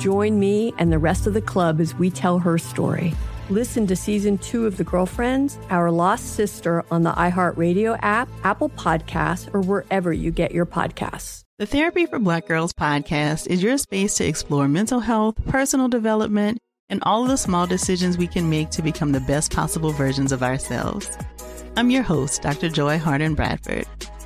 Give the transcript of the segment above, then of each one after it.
Join me and the rest of the club as we tell her story. Listen to season two of The Girlfriends, Our Lost Sister on the iHeartRadio app, Apple Podcasts, or wherever you get your podcasts. The Therapy for Black Girls podcast is your space to explore mental health, personal development, and all of the small decisions we can make to become the best possible versions of ourselves. I'm your host, Dr. Joy Harden Bradford,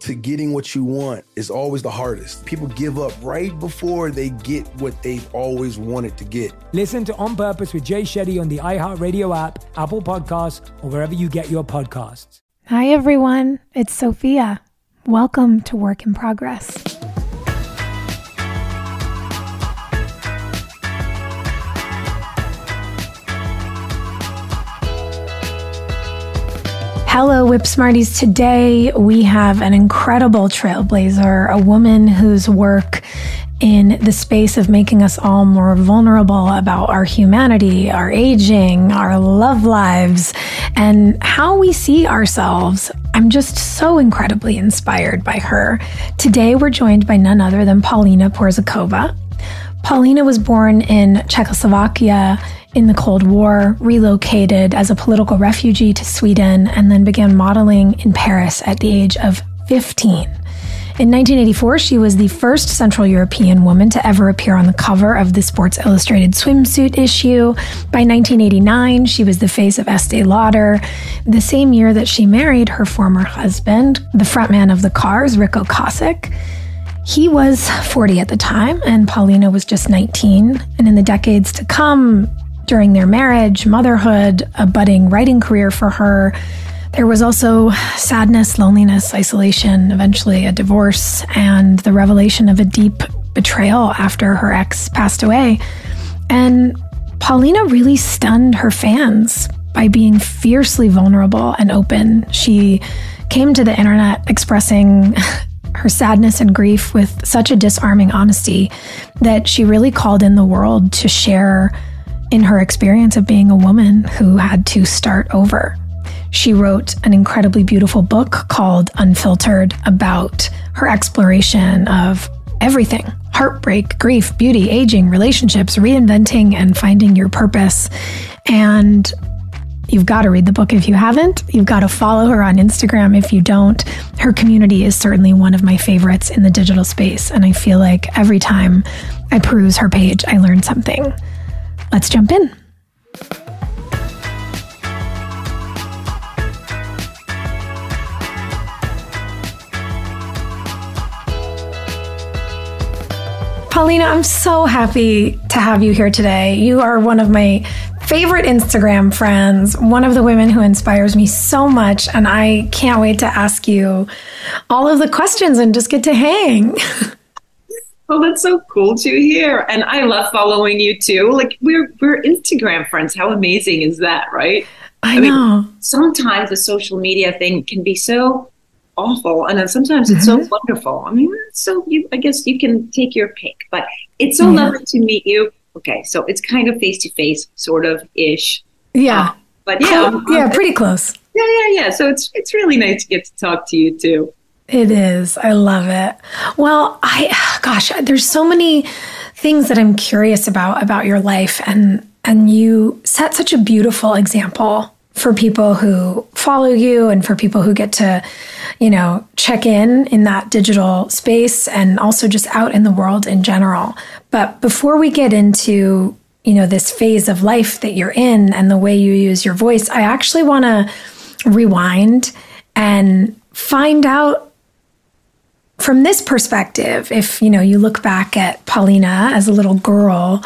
to getting what you want is always the hardest. People give up right before they get what they've always wanted to get. Listen to On Purpose with Jay Shetty on the iHeartRadio app, Apple Podcasts, or wherever you get your podcasts. Hi, everyone. It's Sophia. Welcome to Work in Progress. Hello, Whip Smarties. Today we have an incredible trailblazer, a woman whose work in the space of making us all more vulnerable about our humanity, our aging, our love lives, and how we see ourselves. I'm just so incredibly inspired by her. Today we're joined by none other than Paulina Porizkova. Paulina was born in Czechoslovakia in the Cold War, relocated as a political refugee to Sweden, and then began modeling in Paris at the age of 15. In 1984, she was the first Central European woman to ever appear on the cover of the Sports Illustrated swimsuit issue. By 1989, she was the face of Estee Lauder. The same year that she married her former husband, the frontman of the Cars, Ric Ocasek. He was 40 at the time, and Paulina was just 19. And in the decades to come, during their marriage, motherhood, a budding writing career for her, there was also sadness, loneliness, isolation, eventually a divorce, and the revelation of a deep betrayal after her ex passed away. And Paulina really stunned her fans by being fiercely vulnerable and open. She came to the internet expressing her sadness and grief with such a disarming honesty that she really called in the world to share in her experience of being a woman who had to start over. She wrote an incredibly beautiful book called Unfiltered about her exploration of everything heartbreak, grief, beauty, aging, relationships, reinventing, and finding your purpose. And You've got to read the book if you haven't. You've got to follow her on Instagram if you don't. Her community is certainly one of my favorites in the digital space. And I feel like every time I peruse her page, I learn something. Let's jump in. Paulina, I'm so happy to have you here today. You are one of my favorite Instagram friends, one of the women who inspires me so much. And I can't wait to ask you all of the questions and just get to hang. Oh, that's so cool to hear. And I love following you too. Like we're we're Instagram friends. How amazing is that, right? I, I know. Mean, sometimes the social media thing can be so awful and then sometimes it's mm-hmm. so wonderful. I mean, so you I guess you can take your pick. But it's so yeah. lovely to meet you okay, so it's kind of face to face, sort of ish. Yeah. Um, but yeah, um, yeah, pretty close. Yeah, yeah, yeah. So it's it's really nice to get to talk to you too. It is. I love it. Well, I gosh, there's so many things that I'm curious about about your life and and you set such a beautiful example for people who follow you and for people who get to, you know, check in in that digital space and also just out in the world in general. But before we get into, you know, this phase of life that you're in and the way you use your voice, I actually want to rewind and find out from this perspective if, you know, you look back at Paulina as a little girl,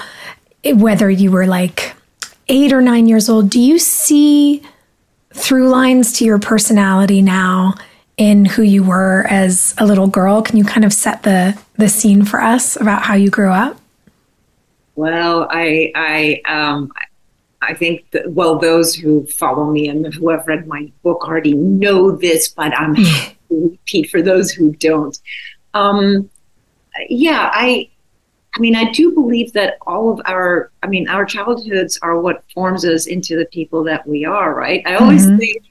whether you were like eight or nine years old, do you see through lines to your personality now in who you were as a little girl? Can you kind of set the the scene for us about how you grew up? Well, I I um I think that, well those who follow me and who have read my book already know this, but I'm repeat for those who don't. Um, yeah, I I mean, I do believe that all of our, I mean, our childhoods are what forms us into the people that we are, right? I always mm-hmm. think,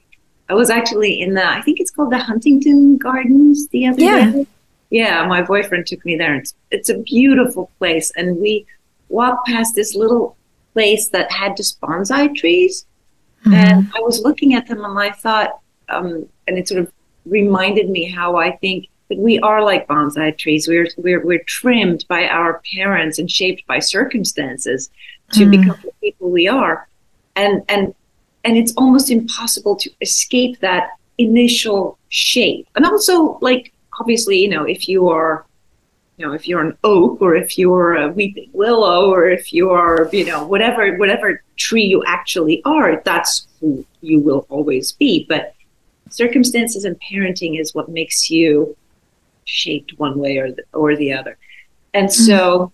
I was actually in the, I think it's called the Huntington Gardens the other yeah. day. Yeah, my boyfriend took me there. It's, it's a beautiful place. And we walked past this little place that had just bonsai trees. Mm-hmm. And I was looking at them and I thought, um, and it sort of reminded me how I think that we are like bonsai trees. We're we're we're trimmed by our parents and shaped by circumstances to mm. become the people we are, and and and it's almost impossible to escape that initial shape. And also, like obviously, you know, if you are you know, if you're an oak or if you're a weeping willow or if you are, you know, whatever whatever tree you actually are, that's who you will always be. But circumstances and parenting is what makes you shaped one way or the, or the other. And mm-hmm. so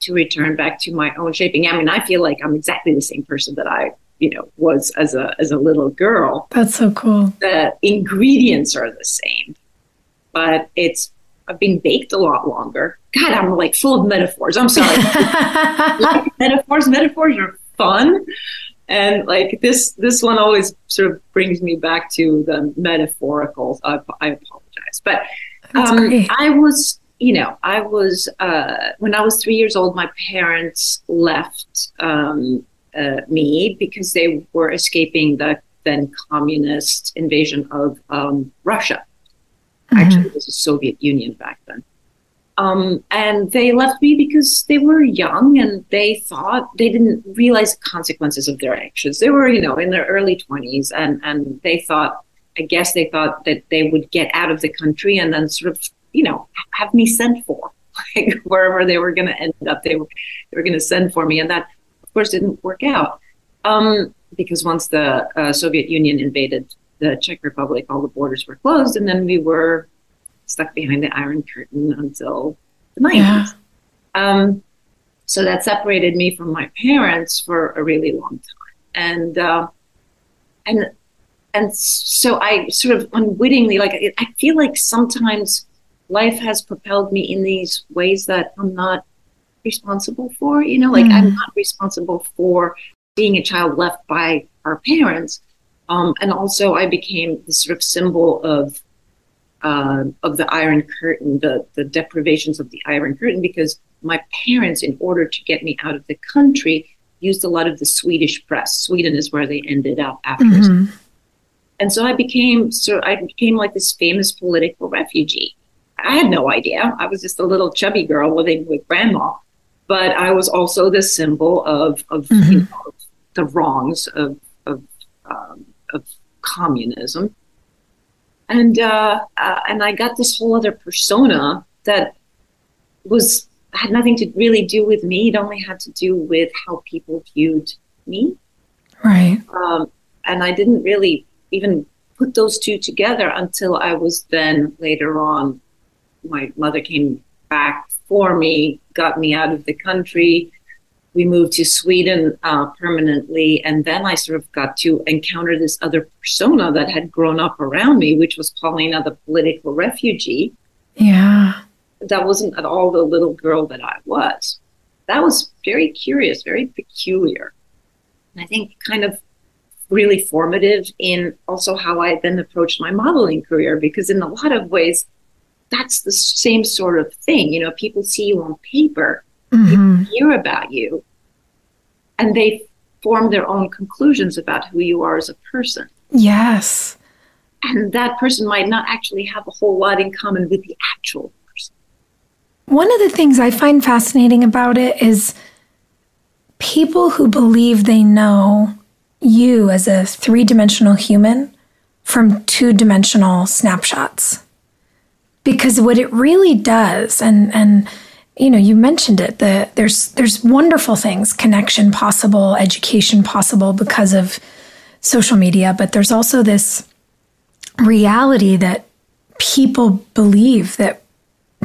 to return back to my own shaping, I mean, I feel like I'm exactly the same person that I, you know, was as a as a little girl. That's so cool. The ingredients are the same, but it's I've been baked a lot longer. God, I'm like full of metaphors. I'm sorry. like metaphors, metaphors are fun. And like this, this one always sort of brings me back to the metaphorical. I, I apologize, but um, I was, you know, I was uh, when I was three years old. My parents left um, uh, me because they were escaping the then communist invasion of um, Russia. Mm-hmm. Actually, it was the Soviet Union back then. Um, and they left me because they were young and they thought they didn't realize the consequences of their actions. They were, you know, in their early 20s and, and they thought I guess they thought that they would get out of the country and then sort of, you know, have me sent for. Like wherever they were going to end up, they were they were going to send for me, and that, of course, didn't work out um, because once the uh, Soviet Union invaded the Czech Republic, all the borders were closed, and then we were stuck behind the Iron Curtain until the 90s. Yeah. Um, so that separated me from my parents for a really long time, and uh, and and so I sort of unwittingly, like I feel like sometimes life has propelled me in these ways that I'm not responsible for. You know, like mm. I'm not responsible for being a child left by our parents, um, and also I became the sort of symbol of uh, of the Iron Curtain, the the deprivations of the Iron Curtain, because my parents, in order to get me out of the country, used a lot of the Swedish press. Sweden is where they ended up after. Mm-hmm and so I became so I became like this famous political refugee. I had no idea. I was just a little chubby girl living with grandma, but I was also the symbol of of mm-hmm. you know, the wrongs of of, um, of communism. And uh, uh, and I got this whole other persona that was had nothing to really do with me. It only had to do with how people viewed me. Right. Um, and I didn't really even put those two together until I was then later on. My mother came back for me, got me out of the country. We moved to Sweden uh, permanently, and then I sort of got to encounter this other persona that had grown up around me, which was Paulina, the political refugee. Yeah, that wasn't at all the little girl that I was. that was very curious, very peculiar. And I think kind of really formative in also how I then approached my modeling career because in a lot of ways that's the same sort of thing. You know, people see you on paper, mm-hmm. hear about you, and they form their own conclusions about who you are as a person. Yes. And that person might not actually have a whole lot in common with the actual person. One of the things I find fascinating about it is people who believe they know you as a three dimensional human from two dimensional snapshots. Because what it really does, and, and you know, you mentioned it, that there's there's wonderful things, connection possible, education possible because of social media, but there's also this reality that people believe that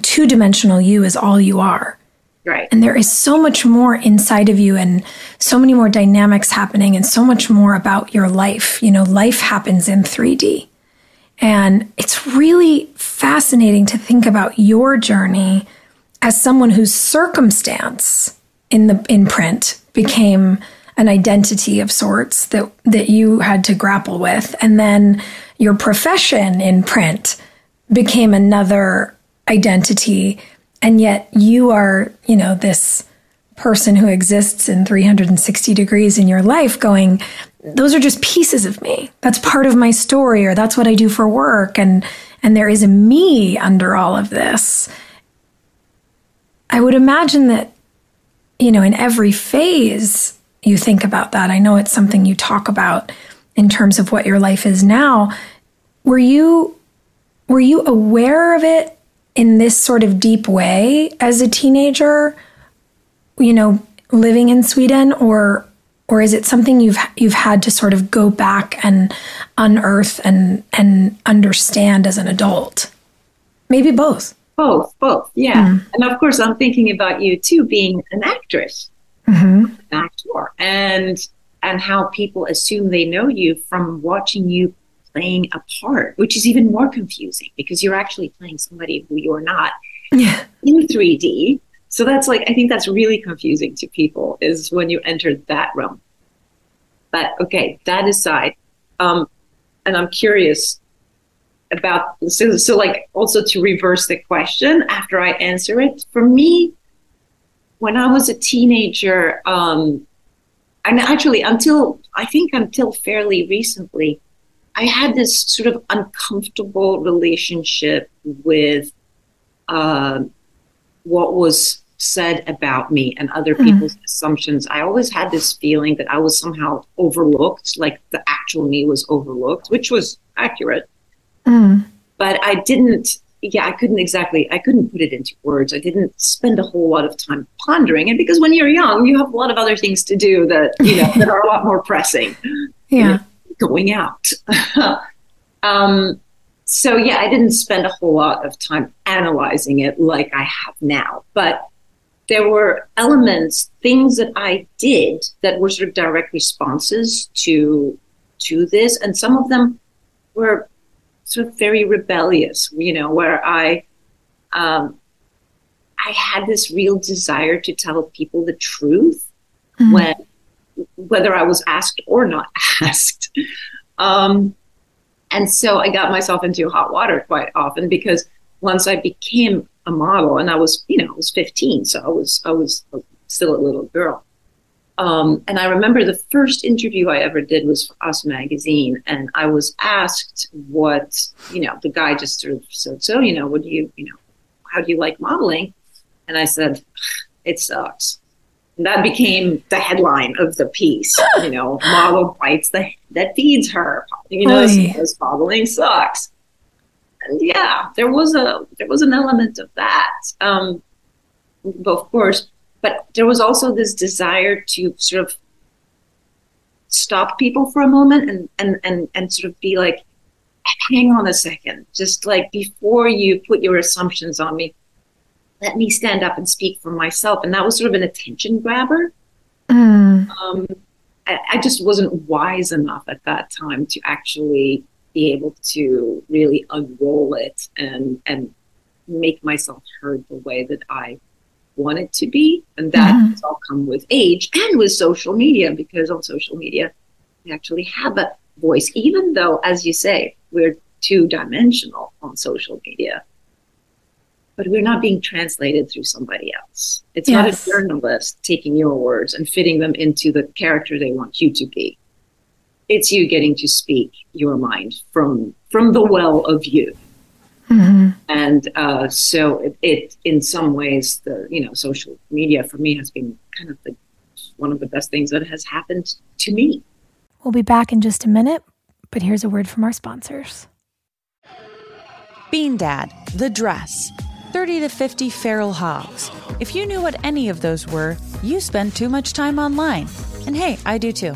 two dimensional you is all you are. Right. And there is so much more inside of you and so many more dynamics happening and so much more about your life. You know, life happens in 3D. And it's really fascinating to think about your journey as someone whose circumstance in the in print became an identity of sorts that that you had to grapple with and then your profession in print became another identity and yet you are, you know, this person who exists in 360 degrees in your life going, those are just pieces of me. That's part of my story or that's what I do for work. And, and there is a me under all of this. I would imagine that, you know, in every phase you think about that. I know it's something you talk about in terms of what your life is now. Were you, were you aware of it in this sort of deep way as a teenager, you know, living in Sweden or or is it something you've you've had to sort of go back and unearth and and understand as an adult? Maybe both. Both, both, yeah. Mm. And of course, I'm thinking about you too, being an actress, mm-hmm. an actor, and and how people assume they know you from watching you playing a part, which is even more confusing because you're actually playing somebody who you're not yeah. in 3D. So that's like, I think that's really confusing to people is when you enter that realm. But okay, that aside, um, and I'm curious about so, so like also to reverse the question after I answer it. For me, when I was a teenager, um, and actually until I think until fairly recently, I had this sort of uncomfortable relationship with uh, what was said about me and other mm. people's assumptions. I always had this feeling that I was somehow overlooked, like the actual me was overlooked, which was accurate. Mm. But I didn't, yeah, I couldn't exactly, I couldn't put it into words. I didn't spend a whole lot of time pondering it because when you're young, you have a lot of other things to do that, you know, that are a lot more pressing. Yeah going out. um, so yeah, I didn't spend a whole lot of time analyzing it like I have now, but there were elements, things that I did that were sort of direct responses to to this, and some of them were sort of very rebellious. You know, where I um, I had this real desire to tell people the truth mm-hmm. when whether I was asked or not asked. Um, and so I got myself into hot water quite often because once I became a model, and I was, you know, I was 15, so I was, I was still a little girl. Um, and I remember the first interview I ever did was for Us Magazine, and I was asked what, you know, the guy just sort of said, "So, you know, what do you, you know, how do you like modeling?" And I said, "It sucks." that became the headline of the piece. You know, model bites the that feeds her. You know, modeling sucks. And yeah, there was a there was an element of that, um, but of course, but there was also this desire to sort of stop people for a moment and and and and sort of be like, hang on a second, just like before you put your assumptions on me, let me stand up and speak for myself. And that was sort of an attention grabber. Mm. Um, I, I, just wasn't wise enough at that time to actually be able to really unroll it and and make myself heard the way that I want it to be. And that mm-hmm. has all come with age and with social media, because on social media, we actually have a voice, even though, as you say, we're two dimensional on social media. But we're not being translated through somebody else. It's yes. not a journalist taking your words and fitting them into the character they want you to be. It's you getting to speak your mind from from the well of you. Mm-hmm. And uh, so it, it, in some ways, the you know, social media for me has been kind of the one of the best things that has happened to me. We'll be back in just a minute, but here's a word from our sponsors. Bean Dad, The Dress, 30 to 50 feral hogs. If you knew what any of those were, you spend too much time online. And hey, I do too.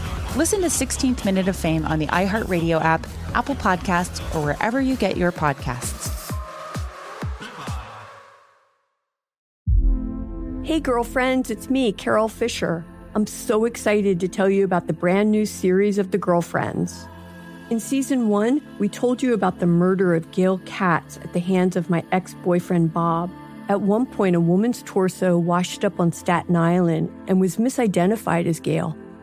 Listen to 16th Minute of Fame on the iHeartRadio app, Apple Podcasts, or wherever you get your podcasts. Hey, girlfriends, it's me, Carol Fisher. I'm so excited to tell you about the brand new series of The Girlfriends. In season one, we told you about the murder of Gail Katz at the hands of my ex boyfriend, Bob. At one point, a woman's torso washed up on Staten Island and was misidentified as Gail.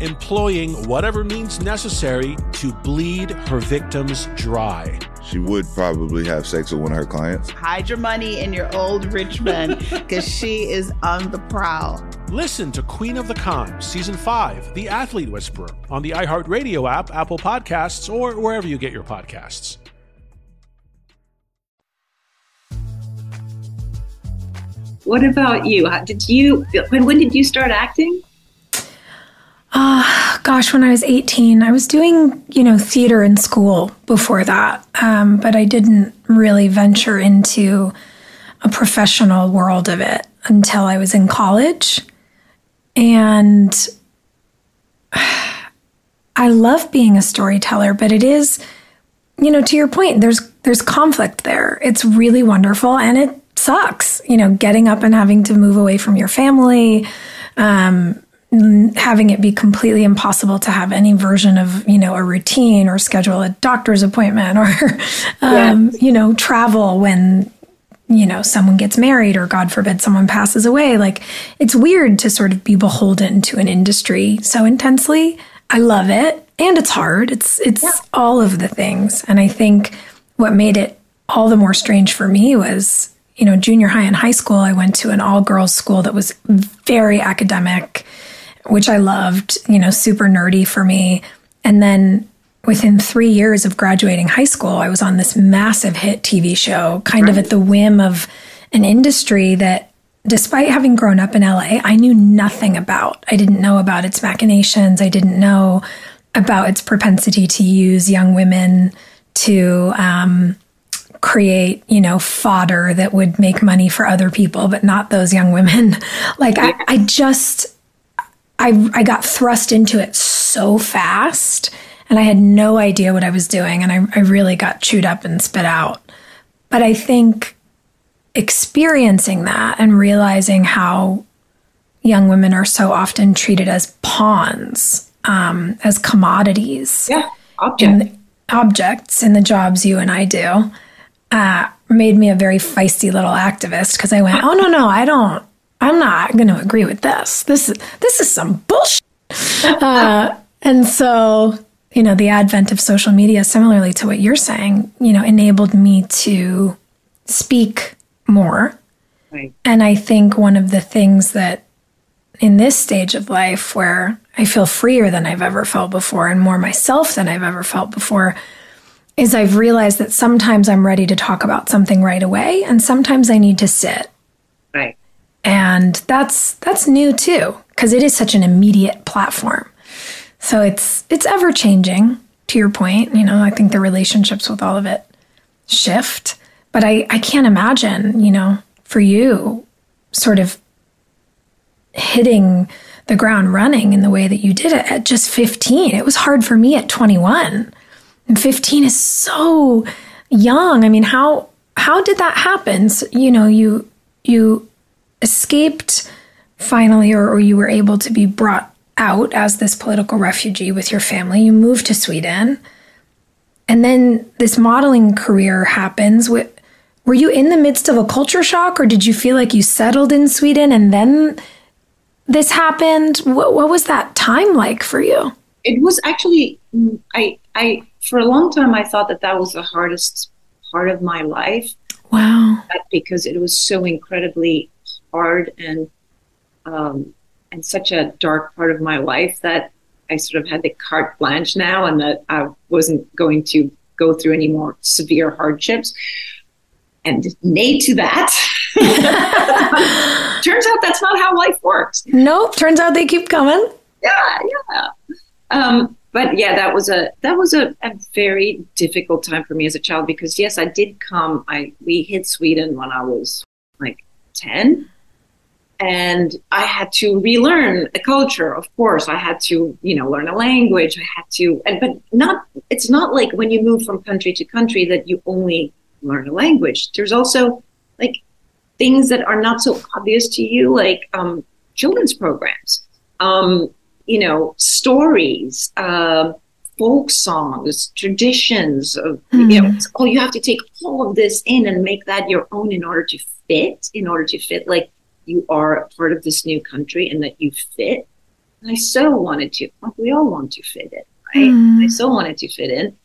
Employing whatever means necessary to bleed her victims dry. She would probably have sex with one of her clients. Hide your money in your old rich man because she is on the prowl. Listen to Queen of the Con, Season 5, The Athlete Whisperer, on the iHeartRadio app, Apple Podcasts, or wherever you get your podcasts. What about you? How- Did you when when did you start acting? Uh, gosh, when I was 18, I was doing, you know, theater in school before that. Um, but I didn't really venture into a professional world of it until I was in college. And I love being a storyteller, but it is, you know, to your point, there's there's conflict there. It's really wonderful and it sucks, you know, getting up and having to move away from your family, um, having it be completely impossible to have any version of, you know, a routine or schedule a doctor's appointment or, um, you know, travel when you know, someone gets married or God forbid someone passes away. Like it's weird to sort of be beholden to an industry so intensely. I love it and it's hard. It's it's all of the things. And I think what made it all the more strange for me was, you know, junior high and high school I went to an all girls school that was very academic, which I loved, you know, super nerdy for me. And then within three years of graduating high school, I was on this massive hit TV show, kind of at the whim of an industry that, despite having grown up in LA, I knew nothing about. I didn't know about its machinations. I didn't know about its propensity to use young women to um, create, you know, fodder that would make money for other people, but not those young women. like I, I just, I, I got thrust into it so fast and I had no idea what I was doing. And I, I really got chewed up and spit out. But I think experiencing that and realizing how young women are so often treated as pawns, um, as commodities. Yeah, objects. In, objects in the jobs you and I do, uh, made me a very feisty little activist because I went, oh, no, no, I don't, I'm not going to agree with this. This is, this is some bullshit. Uh, and so you know, the advent of social media, similarly to what you're saying, you know, enabled me to speak more. Right. And I think one of the things that in this stage of life where I feel freer than I've ever felt before and more myself than I've ever felt before is I've realized that sometimes I'm ready to talk about something right away and sometimes I need to sit. Right. And that's that's new too because it is such an immediate platform. So it's it's ever changing to your point. You know, I think the relationships with all of it shift. But I, I can't imagine, you know, for you sort of hitting the ground running in the way that you did it at just 15. It was hard for me at 21. And 15 is so young. I mean, how how did that happen? So, you know, you you escaped finally or, or you were able to be brought out as this political refugee with your family. You move to Sweden. And then this modeling career happens. Were you in the midst of a culture shock or did you feel like you settled in Sweden and then this happened? What, what was that time like for you? It was actually, I, I, for a long time, I thought that that was the hardest part of my life. Wow. Because it was so incredibly hard and um, and such a dark part of my life that I sort of had the carte blanche now and that I wasn't going to go through any more severe hardships. And nay to that. turns out that's not how life works. Nope. Turns out they keep coming. Yeah, yeah. Um, but yeah, that was a that was a, a very difficult time for me as a child because yes, I did come. I we hit Sweden when I was like ten, and I had to relearn a culture. Of course, I had to, you know, learn a language. I had to, and but not. It's not like when you move from country to country that you only learn a language. There's also like things that are not so obvious to you, like um, children's programs, um, you know, stories, uh, folk songs, traditions. Of, mm. You know, oh, you have to take all of this in and make that your own in order to fit. In order to fit, like you are part of this new country and that you fit. And I so wanted to, like we all want to fit in, right? Mm. I so wanted to fit in.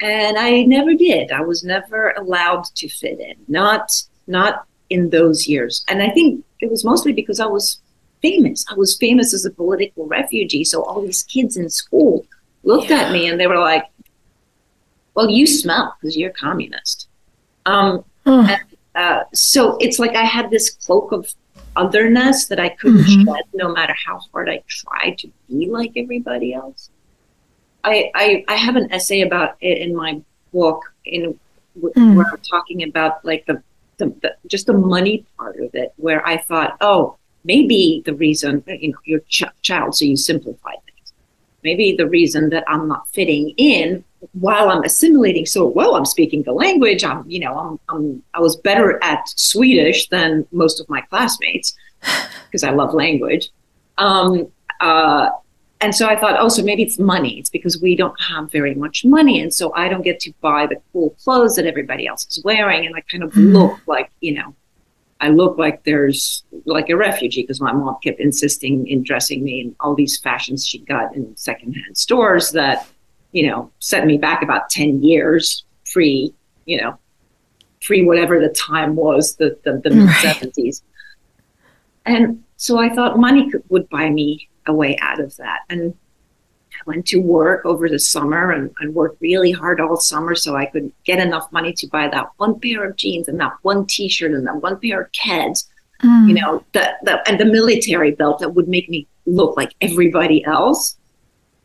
And I never did. I was never allowed to fit in. Not not in those years. And I think it was mostly because I was famous. I was famous as a political refugee. So all these kids in school looked yeah. at me and they were like, well, you smell because you're communist. Um, mm. and, uh, so it's like I had this cloak of otherness that I couldn't mm-hmm. shed no matter how hard I tried to be like everybody else. I, I, I have an essay about it in my book in mm. where I'm talking about like the, the, the, just the money part of it where I thought, oh, maybe the reason you know your ch- child so you simplified things maybe the reason that i'm not fitting in while i'm assimilating so well i'm speaking the language i'm you know i'm, I'm i was better at swedish than most of my classmates because i love language um, uh, and so I thought, oh, so maybe it's money. It's because we don't have very much money. And so I don't get to buy the cool clothes that everybody else is wearing. And I kind of mm. look like, you know, I look like there's like a refugee because my mom kept insisting in dressing me in all these fashions she got in secondhand stores that, you know, set me back about 10 years pre, you know, pre whatever the time was, the, the, the mid 70s. And so I thought money could, would buy me a way out of that. And went to work over the summer and, and, worked really hard all summer so I could get enough money to buy that one pair of jeans and that one t-shirt and that one pair of Keds, mm. you know, that, that and the military belt that would make me look like everybody else.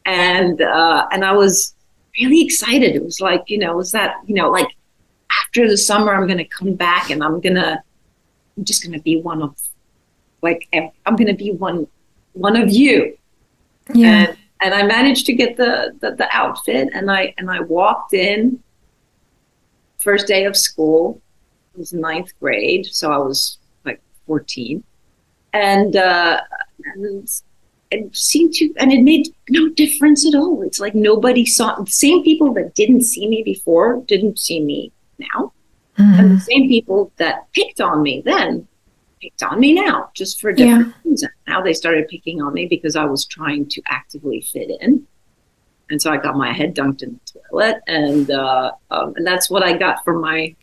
And uh, and I was really excited. It was like, you know, was that, you know, like after the summer I'm gonna come back and I'm gonna I'm just gonna be one of like I'm gonna be one one of you. Yeah. And, and I managed to get the, the, the outfit and I and I walked in first day of school. It was ninth grade, so I was like 14. And, uh, and it seemed to and it made no difference at all. It's like nobody saw the same people that didn't see me before didn't see me now. Mm-hmm. And the same people that picked on me then picked on me now, just for a different yeah. reason. Now they started picking on me because I was trying to actively fit in. And so I got my head dunked in the toilet, and uh, um, and that's what I got for my,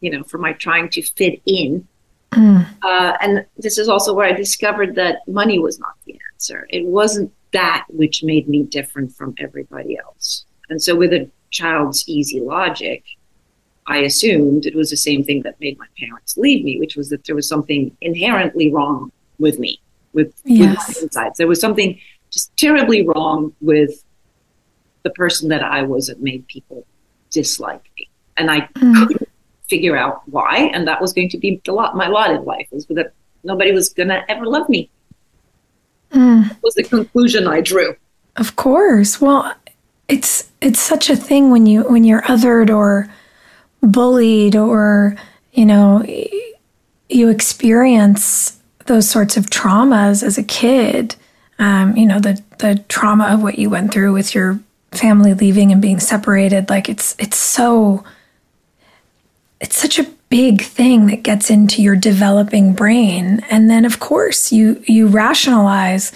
you know, for my trying to fit in. Mm. Uh, and this is also where I discovered that money was not the answer. It wasn't that which made me different from everybody else. And so, with a child's easy logic, I assumed it was the same thing that made my parents leave me, which was that there was something inherently wrong with me, with, yes. with my insides. There was something just terribly wrong with the person that I was that made people dislike me. And I mm. couldn't figure out why. And that was going to be the lot, my lot in life was that nobody was going to ever love me. Mm. was the conclusion I drew. Of course. Well, it's it's such a thing when you when you're othered or bullied or, you know, you experience those sorts of traumas as a kid. Um, you know, the the trauma of what you went through with your family leaving and being separated, like it's it's so it's such a big thing that gets into your developing brain. And then of course you you rationalize,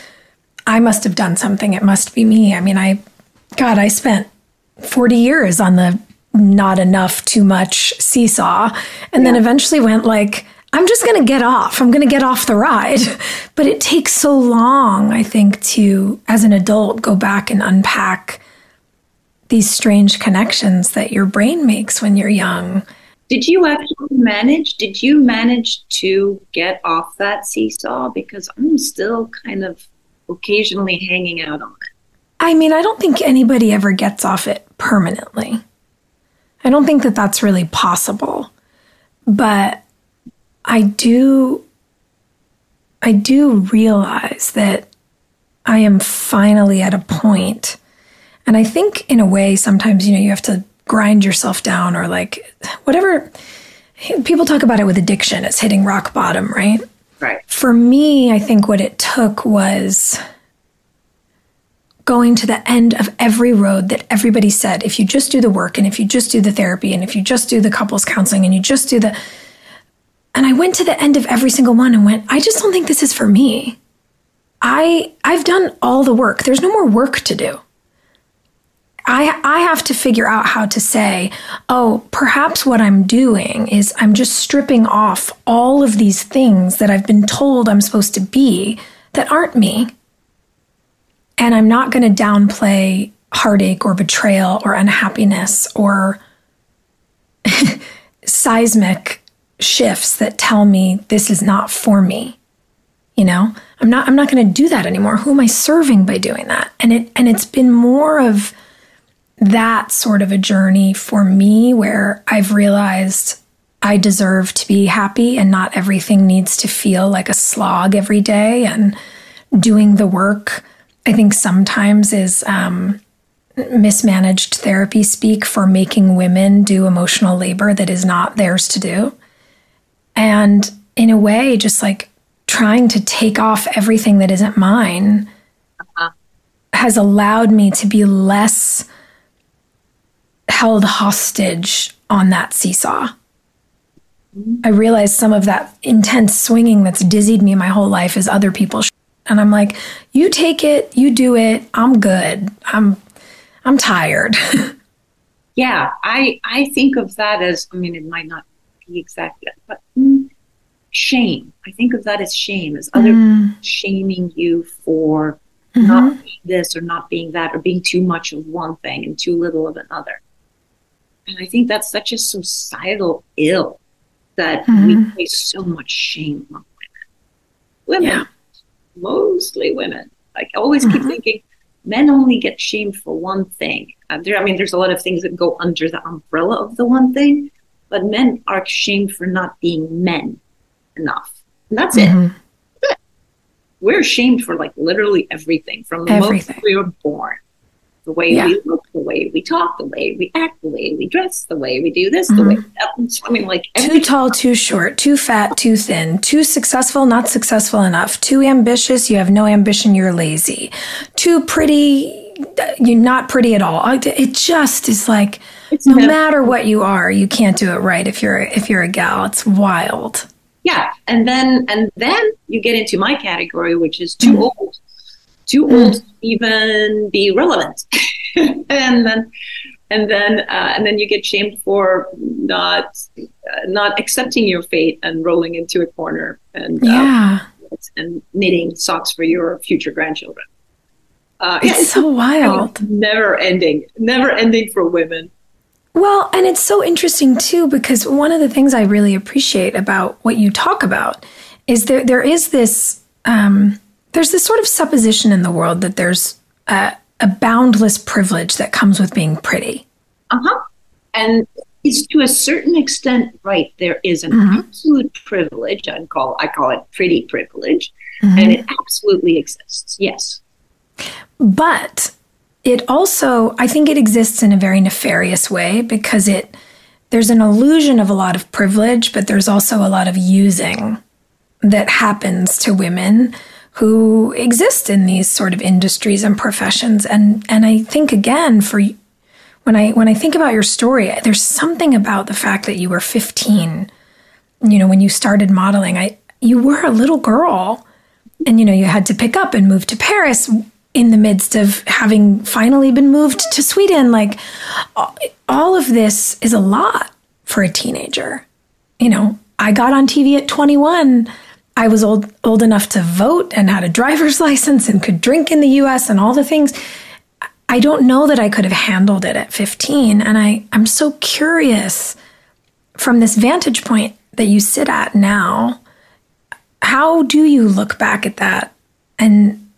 I must have done something, it must be me. I mean, I God, I spent 40 years on the not enough, too much seesaw. And yeah. then eventually went like, I'm just going to get off. I'm going to get off the ride. But it takes so long, I think, to, as an adult, go back and unpack these strange connections that your brain makes when you're young. Did you actually manage? Did you manage to get off that seesaw? Because I'm still kind of occasionally hanging out on it. I mean, I don't think anybody ever gets off it permanently. I don't think that that's really possible. But I do I do realize that I am finally at a point and I think in a way sometimes you know you have to grind yourself down or like whatever people talk about it with addiction it's hitting rock bottom, right? Right. For me, I think what it took was going to the end of every road that everybody said if you just do the work and if you just do the therapy and if you just do the couples counseling and you just do the and I went to the end of every single one and went I just don't think this is for me. I I've done all the work. There's no more work to do. I I have to figure out how to say, "Oh, perhaps what I'm doing is I'm just stripping off all of these things that I've been told I'm supposed to be that aren't me." And I'm not going to downplay heartache or betrayal or unhappiness or seismic shifts that tell me this is not for me you know? I'm not i'm not going to do that anymore. Who am i serving by doing that? And it and it's been more of that sort of a journey for me where i've realized i deserve to be happy and not everything needs to feel like a slog every day and doing the work i think sometimes is um, mismanaged therapy speak for making women do emotional labor that is not theirs to do and in a way just like trying to take off everything that isn't mine uh-huh. has allowed me to be less held hostage on that seesaw. Mm-hmm. I realize some of that intense swinging that's dizzied me my whole life is other people's and I'm like, you take it, you do it, I'm good. I'm I'm tired. yeah, I I think of that as I mean it might not be exactly but mm, shame. I think of that as shame, as other mm. shaming you for mm-hmm. not being this or not being that or being too much of one thing and too little of another. And I think that's such a societal ill that mm-hmm. we place so much shame on women. Women, yeah. Mostly women. Like I always mm-hmm. keep thinking, men only get shamed for one thing. Uh, there, I mean, there's a lot of things that go under the umbrella of the one thing, but men are shamed for not being men enough. And that's mm-hmm. it. We're shamed for like literally everything from the everything. moment we were born. The way yeah. we look, the way we talk, the way we act, the way we dress, the way we do this, mm-hmm. the way mm-hmm. we, I mean, like too tall, too short, too fat, too thin, too successful, not successful enough, too ambitious, you have no ambition, you're lazy, too pretty, you're not pretty at all. It just is like it's no matter what you are, you can't do it right if you're if you're a gal. It's wild yeah and then and then you get into my category which is too mm. old too old to even be relevant? And then and then uh, and then you get shamed for not uh, not accepting your fate and rolling into a corner and uh, yeah. and knitting socks for your future grandchildren. Uh, it's, yeah, it's so wild. never ending never ending for women. Well, and it's so interesting too because one of the things I really appreciate about what you talk about is there there is this um, there's this sort of supposition in the world that there's a, a boundless privilege that comes with being pretty. Uh huh. And it's to a certain extent right. There is an mm-hmm. absolute privilege. I call I call it pretty privilege, mm-hmm. and it absolutely exists. Yes. But it also, I think it exists in a very nefarious way because it there's an illusion of a lot of privilege, but there's also a lot of using that happens to women who exist in these sort of industries and professions. And and I think again for when I when I think about your story, there's something about the fact that you were 15, you know, when you started modeling. I you were a little girl and you know you had to pick up and move to Paris in the midst of having finally been moved to Sweden. Like all of this is a lot for a teenager. You know, I got on TV at 21. I was old old enough to vote and had a driver's license and could drink in the US and all the things. I don't know that I could have handled it at 15 and I I'm so curious from this vantage point that you sit at now. How do you look back at that and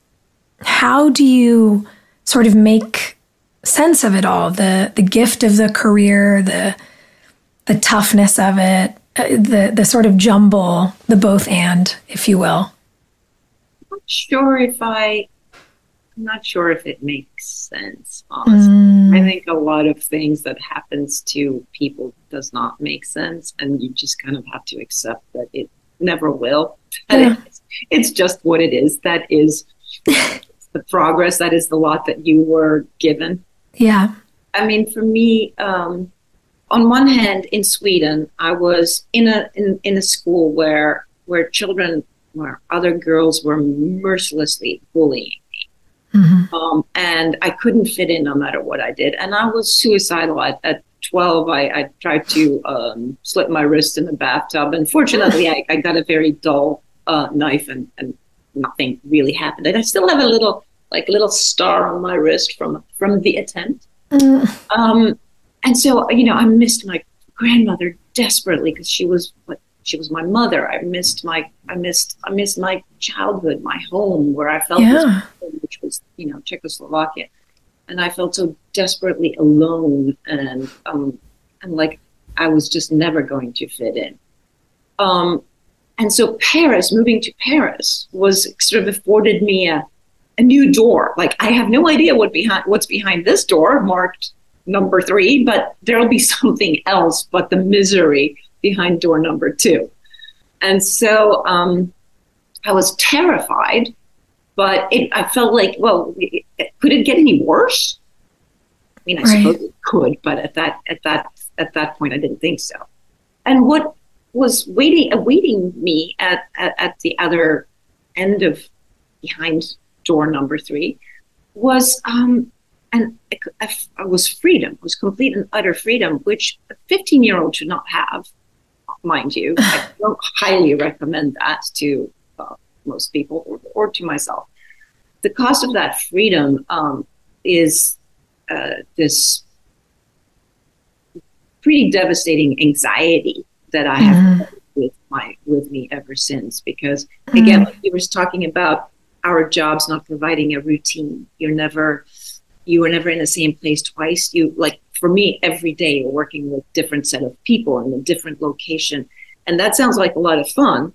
how do you sort of make sense of it all the the gift of the career the the toughness of it uh, the the sort of jumble the both and if you will. I'm not sure if i i'm not sure if it makes sense honestly. Mm. i think a lot of things that happens to people does not make sense and you just kind of have to accept that it never will. Yeah. it's, it's just what it is. That is the progress. That is the lot that you were given. Yeah. I mean for me um, on one hand in sweden i was in a in, in a school where where children where other girls were mercilessly bullying Mm-hmm. um, and I couldn't fit in no matter what I did. And I was suicidal at, at 12. I, I tried to um, slit my wrist in the bathtub. And fortunately, I, I got a very dull uh, knife and, and nothing really happened. And I still have a little, like, little star on my wrist from, from the attempt. Um, and so, you know, I missed my grandmother desperately because she was what she was my mother. I missed my, I missed, I missed my childhood, my home where I felt, Yeah. home, which was, you know, Czechoslovakia. And I felt so desperately alone and, um, and like I was just never going to fit in. Um, and so Paris, moving to Paris was sort of afforded me a, a new door. Like I have no idea what behind, what's behind this door marked number three, but there'll be something else but the misery behind door number two. And so um, I was terrified, but it, I felt like, well, could it get any worse? I mean, I Right. suppose it could, but at that at that at that point, I didn't think so. And what was waiting awaiting me at, at, at the other end of behind door number three was um, and it was freedom, it was complete and utter freedom, which a 15 year old should not have, mind you. I don't highly recommend that to uh, most people or, or to myself. The cost of that freedom um, is uh, this pretty devastating anxiety that I have with my with me ever since. Because again, like you were talking about our jobs not providing a routine. You're never you were never in the same place twice. You like for me every day you're working with different set of people in a different location, and that sounds like a lot of fun.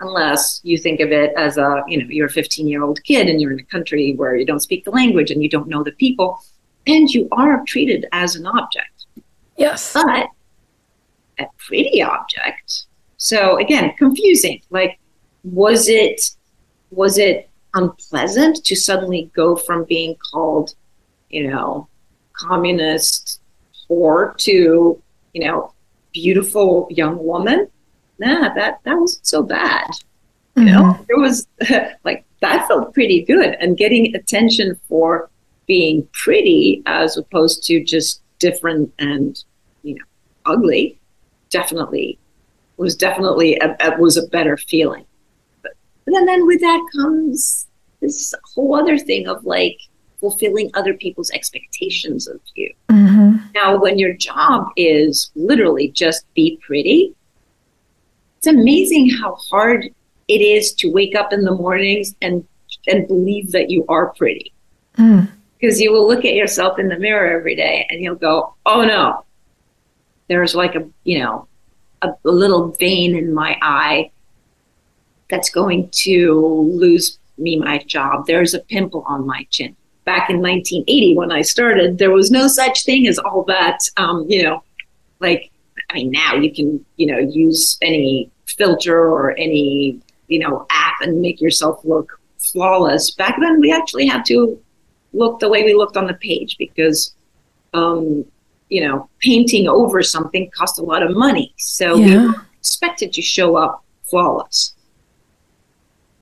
Unless you think of it as a, you know, you're a 15 year old kid and you're in a country where you don't speak the language and you don't know the people, and you are treated as an object. Yes. But a pretty object. So again, confusing. Like, was it was it unpleasant to suddenly go from being called, you know, communist whore to, you know, beautiful young woman? Nah, that that wasn't so bad. You know, mm-hmm. it was like that felt pretty good, and getting attention for being pretty as opposed to just different and you know ugly definitely was definitely a, a- was a better feeling but, but then, then with that comes this whole other thing of like fulfilling other people's expectations of you. Mm-hmm. Now when your job is literally just be pretty it's amazing how hard it is to wake up in the mornings and and believe that you are pretty. Mm. Because you will look at yourself in the mirror every day and you'll go oh no. There's like a you know a, a little vein in my eye that's going to lose me my job. There's a pimple on my chin. Back in 1980 when i started there was no such thing as all that um, you know like i mean now you can you know use any filter or any you know app and make yourself look flawless. Back then we actually had to look the way we looked on the page because um, you know painting over something cost a lot of money. So we Yeah. were expected to show up flawless.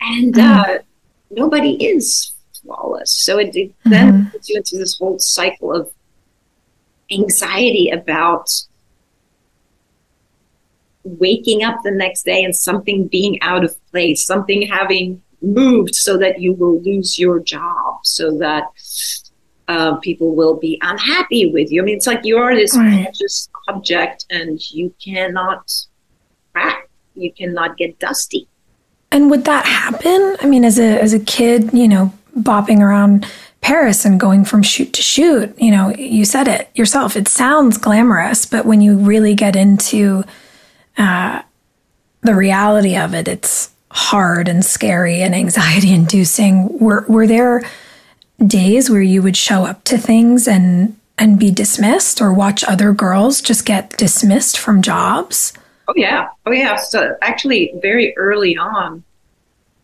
And uh, nobody is flawless so it, it then puts you into this whole cycle of anxiety about waking up the next day and something being out of place, something having moved so that you will lose your job, so that uh, people will be unhappy with you. I mean, it's like you are this Right. precious object and you cannot crack, you cannot get dusty. And would that happen? I mean, as a as a kid, you know, bopping around Paris and going from shoot to shoot, you know, you said it yourself. It sounds glamorous, but when you really get into uh, the reality of it, it's hard and scary and anxiety inducing. Were were there days where you would show up to things and and be dismissed or watch other girls just get dismissed from jobs? Oh yeah, oh yeah. So actually, very early on,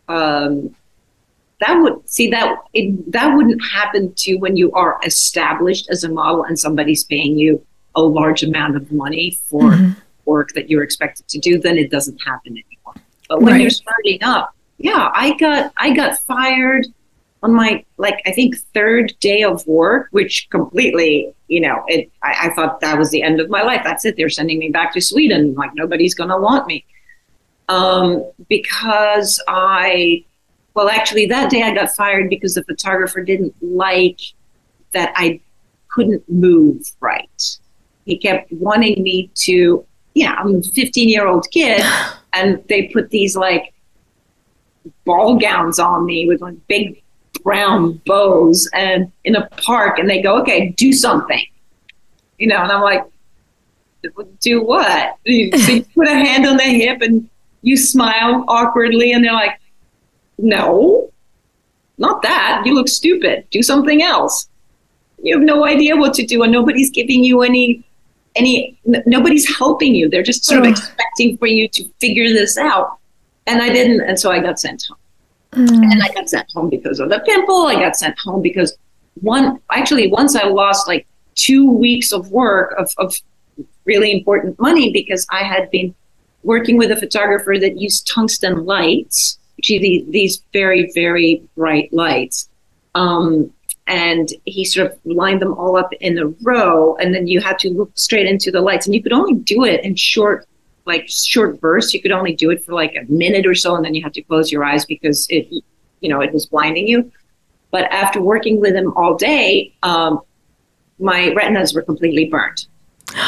um, that would see that it, that wouldn't happen to you when you are established as a model and somebody's paying you a large amount of money for Mhm. work that you're expected to do. Then it doesn't happen anymore. But when Right. you're starting up, yeah, I got I got fired on my like I think third day of work, which completely, you know, it I, I thought that was the end of my life. That's it. They're sending me back to Sweden. Like nobody's gonna want me. Um, because I well actually that day I got fired because the photographer didn't like that I couldn't move right. He kept wanting me to, yeah, I'm a 15 year old kid, and they put these like ball gowns on me with like big brown bows and in a park, and they go, okay, do something. You know, and I'm like, do what? You, so you put a hand on their hip and you smile awkwardly, and they're like, no, not that. You look stupid. Do something else you have no idea what to do and nobody's giving you any any n- nobody's helping you they're just sort of expecting for you to figure this out and i didn't and so i got sent home Mm. and i got sent home because of the pimple i got sent home because one actually once i lost like two weeks of work of, of really important money because i had been working with a photographer that used tungsten lights are these very very bright lights um, and he sort of lined them all up in a row and then you had to look straight into the lights and you could only do it in short like short bursts you could only do it for like a minute or so and then you had to close your eyes because it you know it was blinding you. But after working with him all day um, my retinas were completely burnt.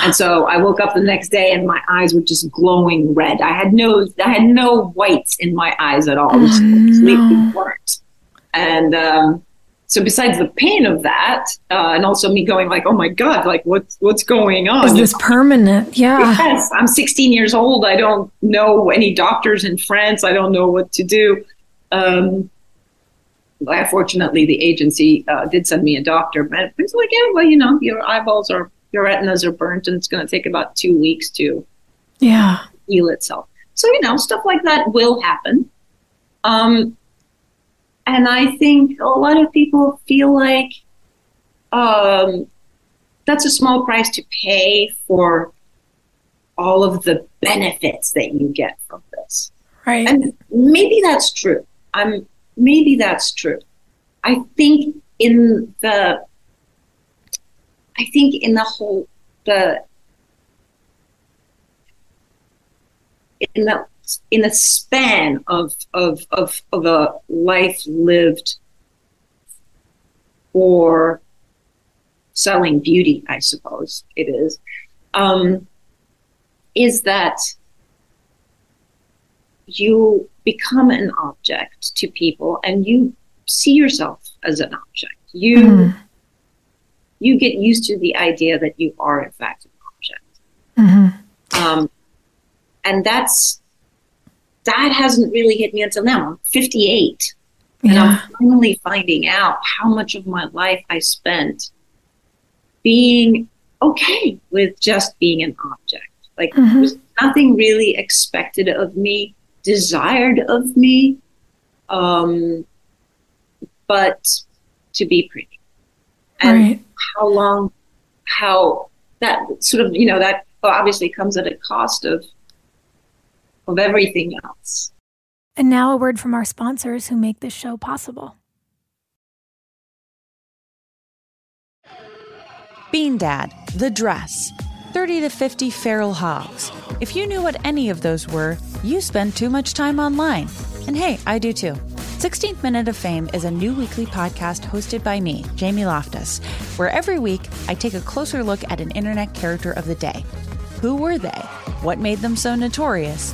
And so i woke up the next day and my eyes were just glowing red. I had no i had no whites in my eyes at all. It was Oh, completely burnt. And um, so besides the pain of that, uh, and also me going like, "Oh my god, like what's what's going on?" Is this permanent? Yeah. Yes, I'm 16 years old. I don't know any doctors in France. I don't know what to do. Um, well, fortunately, the agency uh, did send me a doctor, but it's like, yeah, well, you know, your eyeballs are, your retinas are burnt, and it's going to take about two weeks to Yeah. heal itself. So, you know, stuff like that will happen. Um, and I think a lot of people feel like um, that's a small price to pay for all of the benefits that you get from this. Right. And maybe that's true. I'm maybe that's true. I think in the I think in the whole the in the in the span of of of of a life lived for selling beauty, I suppose it is, um, is that you become an object to people and you see yourself as an object. You Mhm. you get used to the idea that you are in fact an object. Mhm. Um, and that's that hasn't really hit me until now. I'm 58. And I'm finally finding out how much of my life I spent being okay with just being an object. Like Mhm. there's nothing really expected of me, desired of me, um, but to be pretty. And Right. how long, how that sort of, you know, that obviously comes at a cost of of everything else. And now a word from our sponsors who make this show possible. Bean Dad, The Dress, 30 to 50 feral hogs. If you knew what any of those were, you spend too much time online. And hey, I do too. 16th Minute of Fame is a new weekly podcast hosted by me, Jamie Loftus, where every week I take a closer look at an internet character of the day. Who were they? What made them so notorious?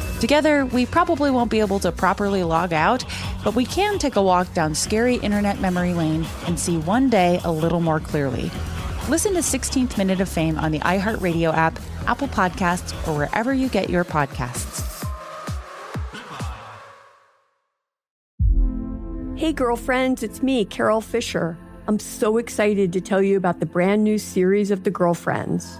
Together, we probably won't be able to properly log out, but we can take a walk down scary internet memory lane and see one day a little more clearly. Listen to 16th Minute of Fame on the iHeartRadio app, Apple Podcasts, or wherever you get your podcasts. Hey, girlfriends, it's me, Carole Fisher. I'm so excited to tell you about the brand new series of The Girlfriends.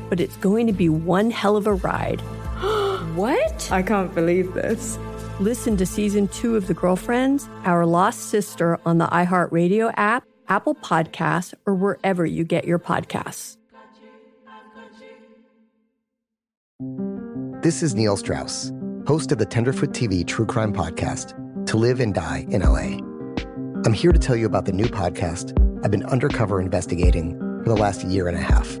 but it's going to be one hell of a ride. what? I can't believe this. Listen to season two of The Girlfriends, Our Lost Sister on the iHeartRadio app, Apple Podcasts, or wherever you get your podcasts. This is Neil Strauss, host of the Tenderfoot TV True Crime Podcast, To Live and Die in LA. I'm here to tell you about the new podcast I've been undercover investigating for the last year and a half.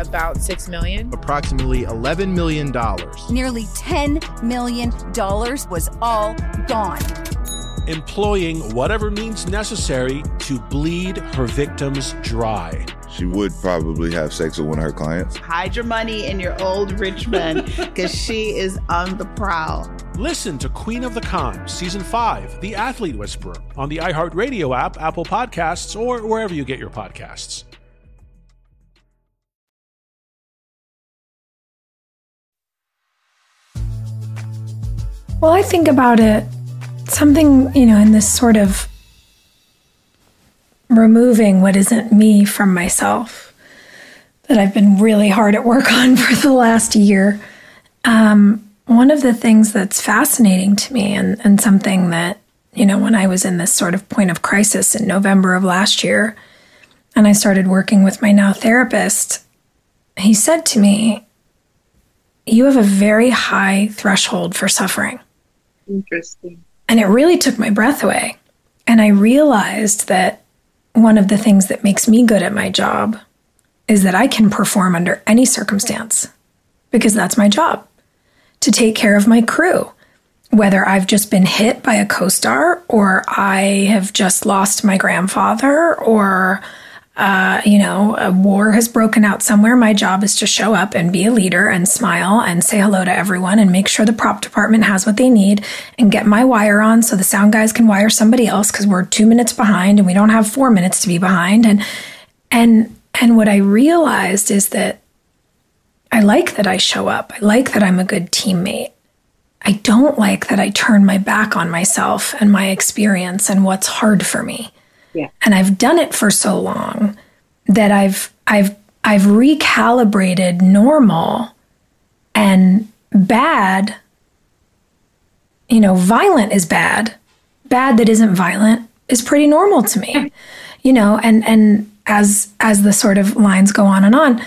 About six million. Approximately $11 million. Nearly $10 million was all gone. Employing whatever means necessary to bleed her victims dry. She would probably have sex with one of her clients. Hide your money in your old rich man because she is on the prowl. Listen to Queen of the Con, Season 5, The Athlete Whisperer, on the iHeartRadio app, Apple Podcasts, or wherever you get your podcasts. Well, I think about it something, you know, in this sort of removing what isn't me from myself that I've been really hard at work on for the last year. Um, one of the things that's fascinating to me, and, and something that, you know, when I was in this sort of point of crisis in November of last year, and I started working with my now therapist, he said to me, You have a very high threshold for suffering. Interesting. And it really took my breath away. And I realized that one of the things that makes me good at my job is that I can perform under any circumstance because that's my job to take care of my crew. Whether I've just been hit by a co star or I have just lost my grandfather or uh, you know, a war has broken out somewhere. My job is to show up and be a leader and smile and say hello to everyone and make sure the prop department has what they need and get my wire on so the sound guys can wire somebody else because we're two minutes behind and we don't have four minutes to be behind. And and and what I realized is that I like that I show up. I like that I'm a good teammate. I don't like that I turn my back on myself and my experience and what's hard for me. Yeah. And I've done it for so long that I've I've I've recalibrated normal and bad. You know, violent is bad. Bad that isn't violent is pretty normal to me. You know, and and as as the sort of lines go on and on,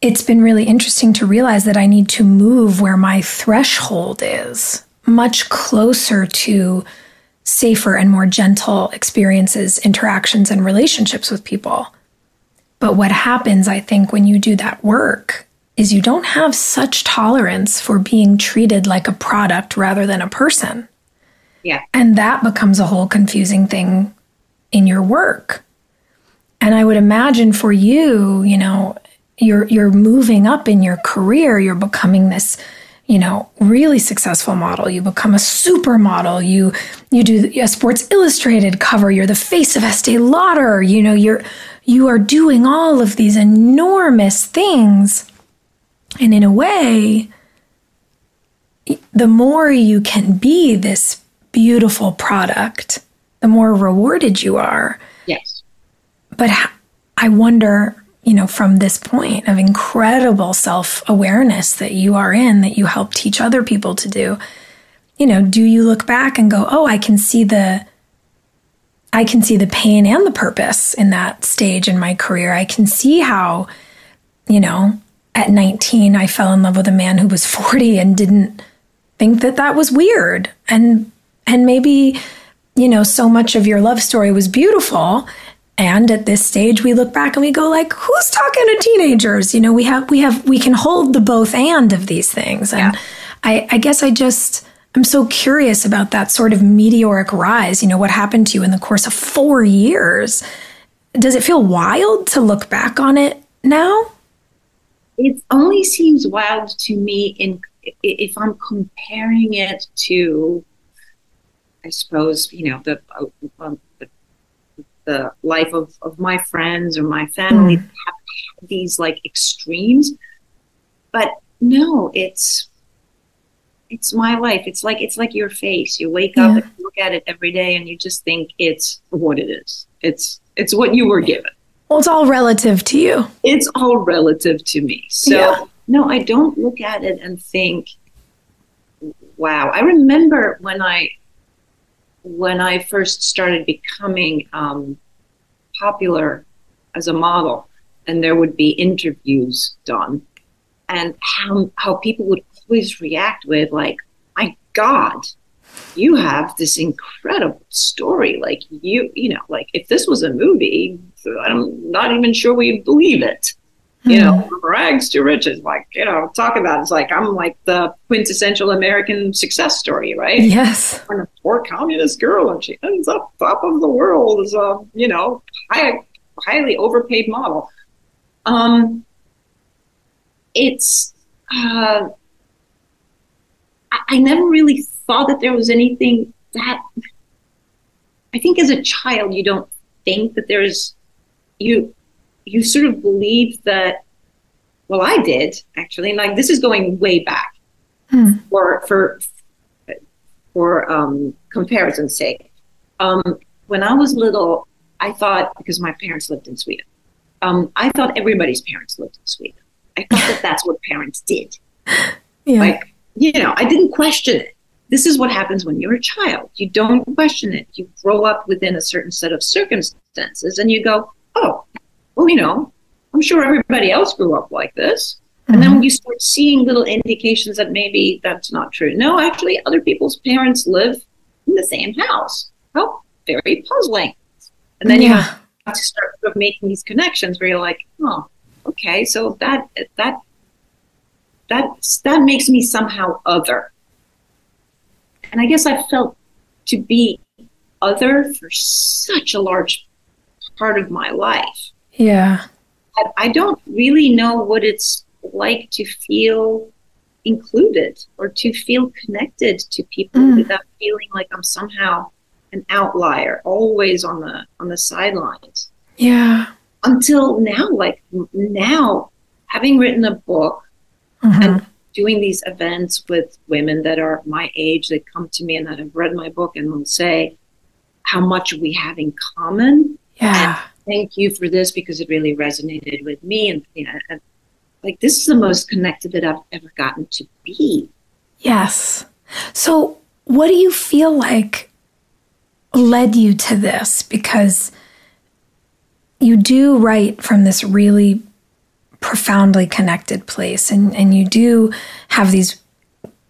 it's been really interesting to realize that I need to move where my threshold is, much closer to safer and more gentle experiences, interactions, and relationships with people. But what happens, I think, when you do that work is you don't have such tolerance for being treated like a product rather than a person. Yeah. And that becomes a whole confusing thing in your work. And I would imagine for you, you know, you're you're moving up in your career, you're becoming this, you know, really successful model. You become a supermodel. You you do a Sports Illustrated cover. You're the face of Estee Lauder. You know, you're you are doing all of these enormous things. And in a way, the more you can be this beautiful product, the more rewarded you are. Yes. But I wonder, you know, from this point of incredible self awareness that you are in, that you help teach other people to do, you know, do you look back and go, oh, I can see the. I can see the pain and the purpose in that stage in my career. I can see how, you know, at 19, I fell in love with a man who was 40 and didn't think that that was weird. And, and maybe, you know, so much of your love story was beautiful and at this stage we look back and we go like who's talking to teenagers? You know we have we have we can hold the both and of these things. And yeah. I, I guess i just i'm so curious about that sort of meteoric rise. You know what happened to you in the course of four years? Does it feel wild to look back on it now? It only seems wild to me in if i'm comparing it to i suppose you know the um, the life of, of my friends or my family mm. have these like extremes. But no it's it's my life. It's like it's like your face. You wake yeah. up and look at it every day and you just think it's what it is. It's it's what you were given. Well it's all relative to you. It's all relative to me. So yeah. no i don't look at it and think wow. I remember when i when I first started becoming um, popular as a model, and there would be interviews done, and how how people would always react with like, "My God, you have this incredible story! Like you, you know, like if this was a movie, I'm not even sure we'd believe it." You know, hmm. rags to riches. Like, you know, talk about it. it's like I'm like the quintessential American success story, right? Yes. I'm a poor communist girl, and she ends up top of the world as a, you know, high, highly overpaid model. Um, it's, uh, I, I never really thought that there was anything that. I think as a child, you don't think that there's you you sort of believe that well i did actually and like this is going way back hmm. for for for um, comparison's sake. Um, when i was little i thought because my parents lived in sweden um, i thought everybody's parents lived in sweden. I thought that that's what parents did. Yeah. like you know i didn't question it. This is what happens when you're a child. You don't question it. You grow up within a certain set of circumstances and you go oh well, you know, I'm sure everybody else grew up like this. Mm-hmm. And then when you start seeing little indications that maybe that's not true. No, actually, other people's parents live in the same house. Oh, very puzzling. And then yeah. you have to start sort of making these connections where you're like, oh, okay, so that that that that makes me somehow other. And I guess I felt to be other for such a large part of my life. Yeah. I don't really know what it's like to feel included or to feel connected to people mm. without feeling like I'm somehow an outlier, always on the on the sidelines. Yeah. Until now, like now, having written a book mm-hmm. and doing these events with women that are my age that come to me and that have read my book and will say, how much we have in common. Yeah. And thank you for this because it really resonated with me. And, you know, like this is the most connected that I've ever gotten to be. Yes. So, what do you feel like led you to this? Because you do write from this really profoundly connected place, and, and you do have these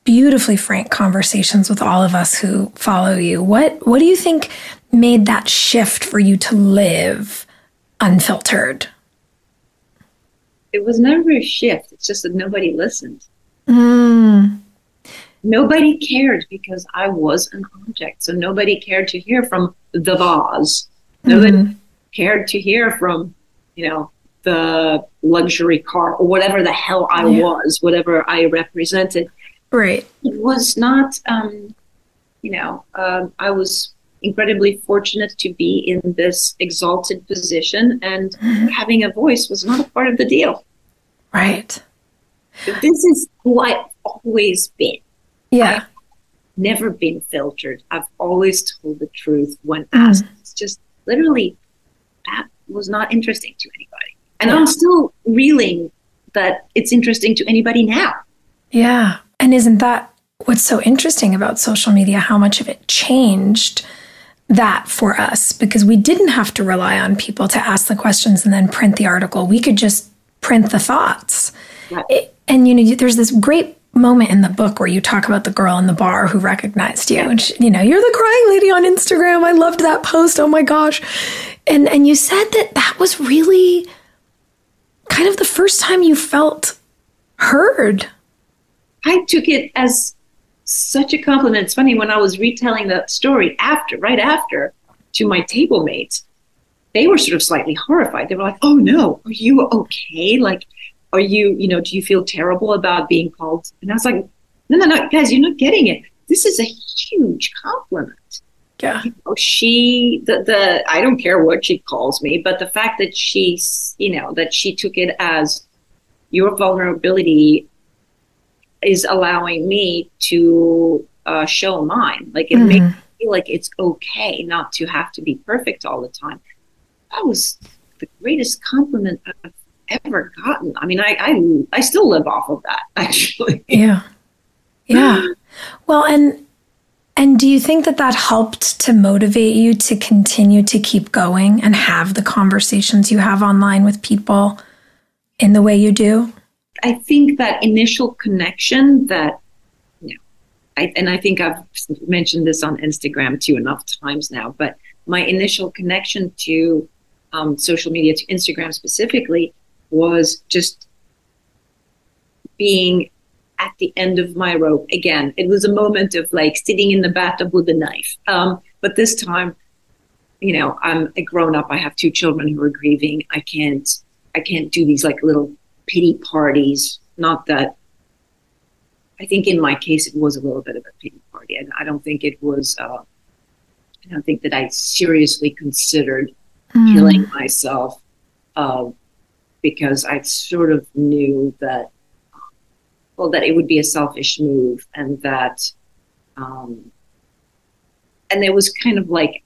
beautifully frank conversations with all of us who follow you. What what do you think made that shift for you to live unfiltered? It was never a shift. It's just that nobody listened. Mm. Nobody cared because I was an object. So nobody cared to hear from the vase. Nobody Mhm. cared to hear from, you know, the luxury car or whatever the hell I Yeah. was, whatever I represented. Right. It was not, um, you know, um, I was incredibly fortunate to be in this exalted position, and mm-hmm. having a voice was not a part of the deal. Right. This is who I've always been. Yeah. Never been filtered. I've always told the truth when mm-hmm. asked. It's just literally that was not interesting to anybody. And I'm still reeling that it's interesting to anybody now. Yeah. And isn't that what's so interesting about social media? How much of it changed that for us? Because we didn't have to rely on people to ask the questions and then print the article. We could just print the thoughts. It- and, you know, there's this great moment in the book where you talk about the girl in the bar who recognized you and she, you know you're the crying lady on instagram i loved that post oh my gosh and and you said that that was really kind of the first time you felt heard I took it as such a compliment. It's funny when I was retelling that story after, right after, to my table mates, they were sort of slightly horrified. They were like, "Oh no, are you okay? Like, are you, you know, do you feel terrible about being called?" And I was like, "No, no, no, guys, you're not getting it. This is a huge compliment." Yeah. You know, she, the, the, I don't care what she calls me, but the fact that she's, you know, that she took it as your vulnerability is allowing me to uh, show mine. Like it makes me feel like it's okay not to have to be perfect all the time. That was the greatest compliment I've ever gotten. I mean, I I, I still live off of that actually. Yeah. Yeah. Well, and and do you think that that helped to motivate you to continue to keep going and have the conversations you have online with people in the way you do? I think that initial connection that, you know, I, and I think I've mentioned this on Instagram too enough times now, but my initial connection to um, social media, to Instagram specifically, was just being at the end of my rope again. It was a moment of like sitting in the bathtub with a knife. Um, but this time, you know, I'm a grown up. I have two children who are grieving. I can't, I can't do these like little pity parties. Not that. I think in my case it was a little bit of a pity party. and I don't think it was. Uh, I don't think that I seriously considered Mm. killing myself uh, because I sort of knew that, well, that it would be a selfish move and that, um, and it was kind of like,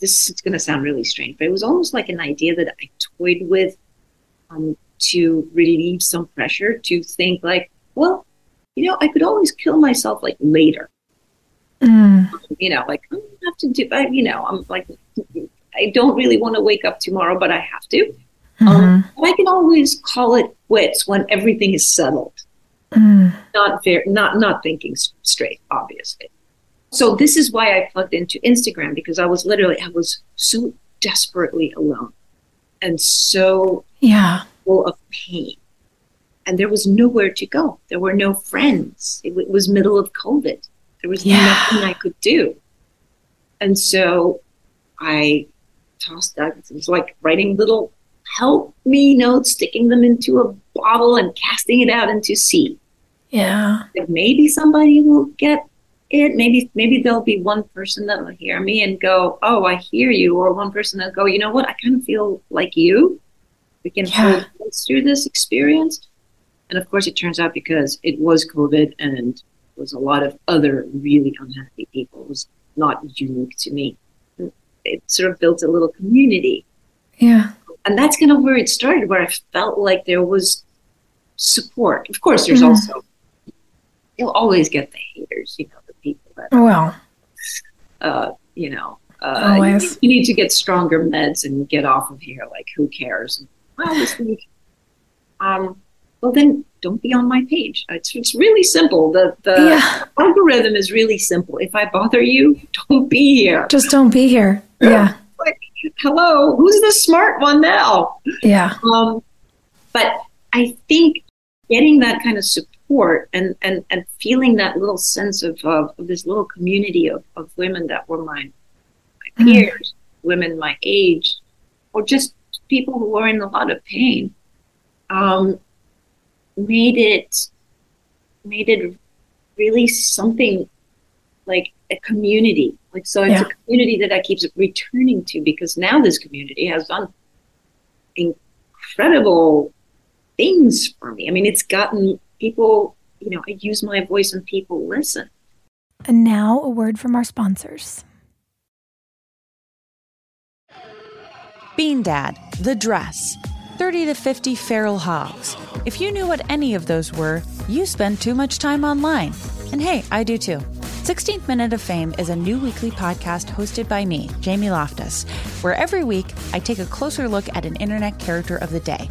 this is going to sound really strange, but it was almost like an idea that I toyed with um, to relieve some pressure to think like, well, you know, I could always kill myself like later. Mm. You know, like I don't have to do. I, you know, I'm like, I don't really want to wake up tomorrow, but I have to. Um, I can always call it quits when everything is settled. Mm. Not fair. Not not thinking straight, obviously. So this is why I plugged into Instagram because I was literally I was so desperately alone and so Yeah. full of pain. And there was nowhere to go. There were no friends. It, w- was middle of COVID. There was Yeah. nothing I could do. And so I tossed that. It was like writing little help me notes, sticking them into a bottle and casting it out into sea. Yeah. Maybe somebody will get it. Maybe maybe there'll be one person that will hear me and go, "Oh, I hear you," or one person that'll go, "You know what? I kind of feel like you. We can hold hands through this experience." And of course, it turns out because it was COVID and was a lot of other really unhappy people. It was not unique to me. It sort of built a little community. Yeah. And that's kind of where it started, where I felt like there was support. Of course, there's Mhm. also, you'll always get the haters, you know, the people that, Well, uh, you know, uh, you, you need to get stronger meds and get off of here. Like, who cares? And I always think, um, well, then don't be on my page. It's, it's really simple. The, the Yeah. algorithm is really simple. If I bother you, don't be here. just don't be here. Yeah. Like, hello, who's the smart one now? Yeah. Um, but I think getting that kind of support and, and, and feeling that little sense of, of, of this little community of, of women that were my, my peers, women my age, or just people who were in a lot of pain, um, made it made it really something like a community. Like so, it's Yeah. a community that I keep returning to because now this community has done incredible things for me. I mean, it's gotten people. You know, I use my voice and people listen. And now a word from our sponsors. Bean Dad, The Dress, 30 to 50 Feral Hogs. If you knew what any of those were, you spend too much time online. And hey, I do too. 16th Minute of Fame is a new weekly podcast hosted by me, Jamie Loftus, where every week I take a closer look at an internet character of the day.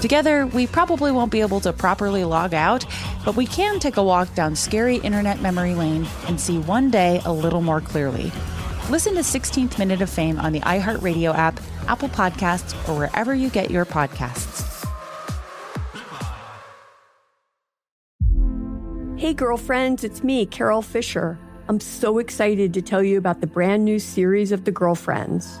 Together, we probably won't be able to properly log out, but we can take a walk down scary internet memory lane and see one day a little more clearly. Listen to 16th Minute of Fame on the iHeartRadio app, Apple Podcasts, or wherever you get your podcasts. Hey, girlfriends, it's me, Carole Fisher. I'm so excited to tell you about the brand new series of The Girlfriends.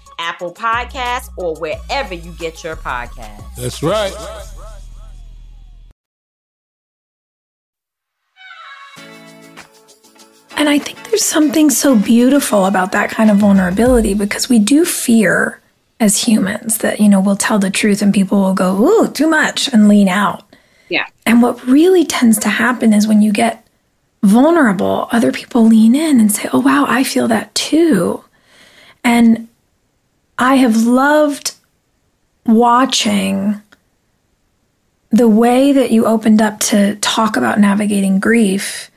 Apple Podcasts, or wherever you get your podcasts. That's right. And I think there's something so beautiful about that kind of vulnerability because we do fear as humans that, you know, we'll tell the truth and people will go, ooh, too much and lean out. Yeah. And what really tends to happen is when you get vulnerable, other people lean in and say, oh, wow, I feel that too. And I have loved watching the way that you opened up to talk about navigating grief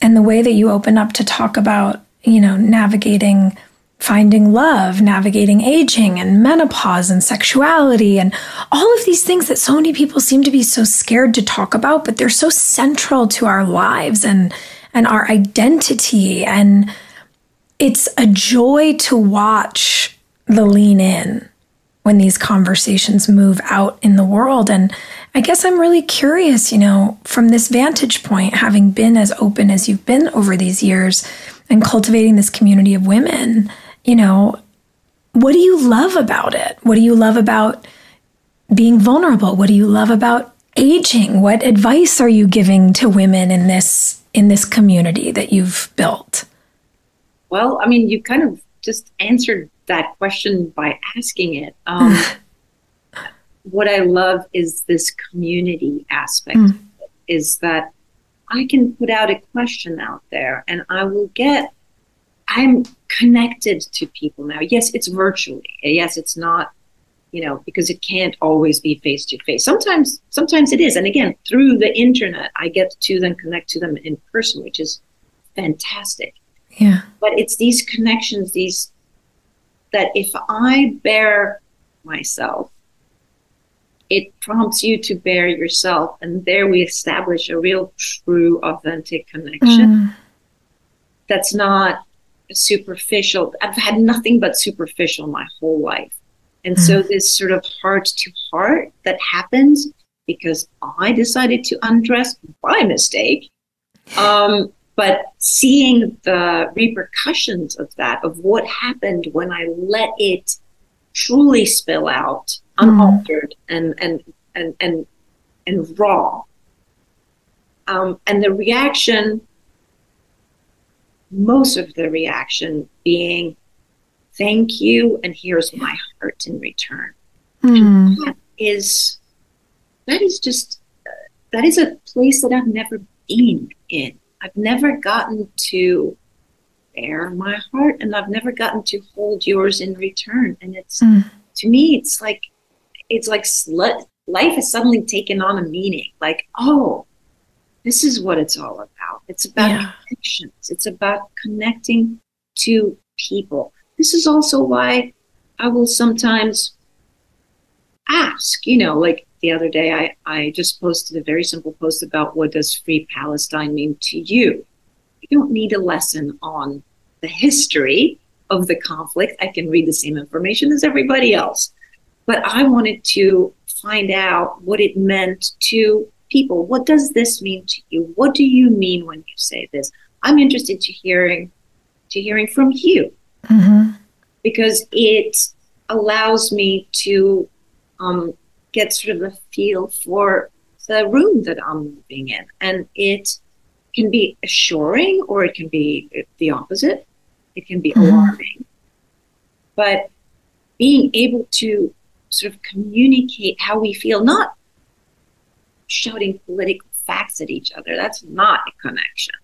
and the way that you open up to talk about, you know, navigating finding love, navigating aging and menopause and sexuality and all of these things that so many people seem to be so scared to talk about, but they're so central to our lives and and our identity. And it's a joy to watch the lean in when these conversations move out in the world and I guess I'm really curious, you know, from this vantage point, having been as open as you've been over these years and cultivating this community of women, you know, what do you love about it? What do you love about being vulnerable? What do you love about aging? What advice are you giving to women in this in this community that you've built? Well, I mean, you kind of just answered that question by asking it. Um, what I love is this community aspect. Mm. Is that I can put out a question out there, and I will get. I'm connected to people now. Yes, it's virtually. Yes, it's not you know because it can't always be face to face sometimes sometimes it is and again through the internet i get to then connect to them in person which is fantastic yeah but it's these connections these that if i bare myself it prompts you to bare yourself and there we establish a real true authentic connection mm. that's not superficial i've had nothing but superficial my whole life and mm. so this sort of heart to heart that happens because i decided to undress by mistake um, but seeing the repercussions of that of what happened when i let it truly spill out unaltered mm. and and and and and raw. Um, and the reaction, most of the reaction being, "Thank you," and here's my heart in return. Mm. that is that is just that is a place that I've never been in. I've never gotten to bare my heart, and I've never gotten to hold yours in return. And it's mm. to me, it's like it's like sl- life has suddenly taken on a meaning. Like, oh, this is what it's all about. It's about yeah. connections. It's about connecting to people. This is also why I will sometimes ask, you know, like the other day I, I just posted a very simple post about what does free Palestine mean to you. You don't need a lesson on the history of the conflict. I can read the same information as everybody else. But I wanted to find out what it meant to people. What does this mean to you? What do you mean when you say this? I'm interested to hearing to hearing from you mm-hmm. because it allows me to um, get sort of a feel for the room that I'm living in, and it can be assuring or it can be the opposite. It can be mm-hmm. alarming, but being able to sort of communicate how we feel, not shouting political facts at each other. That's not a connection.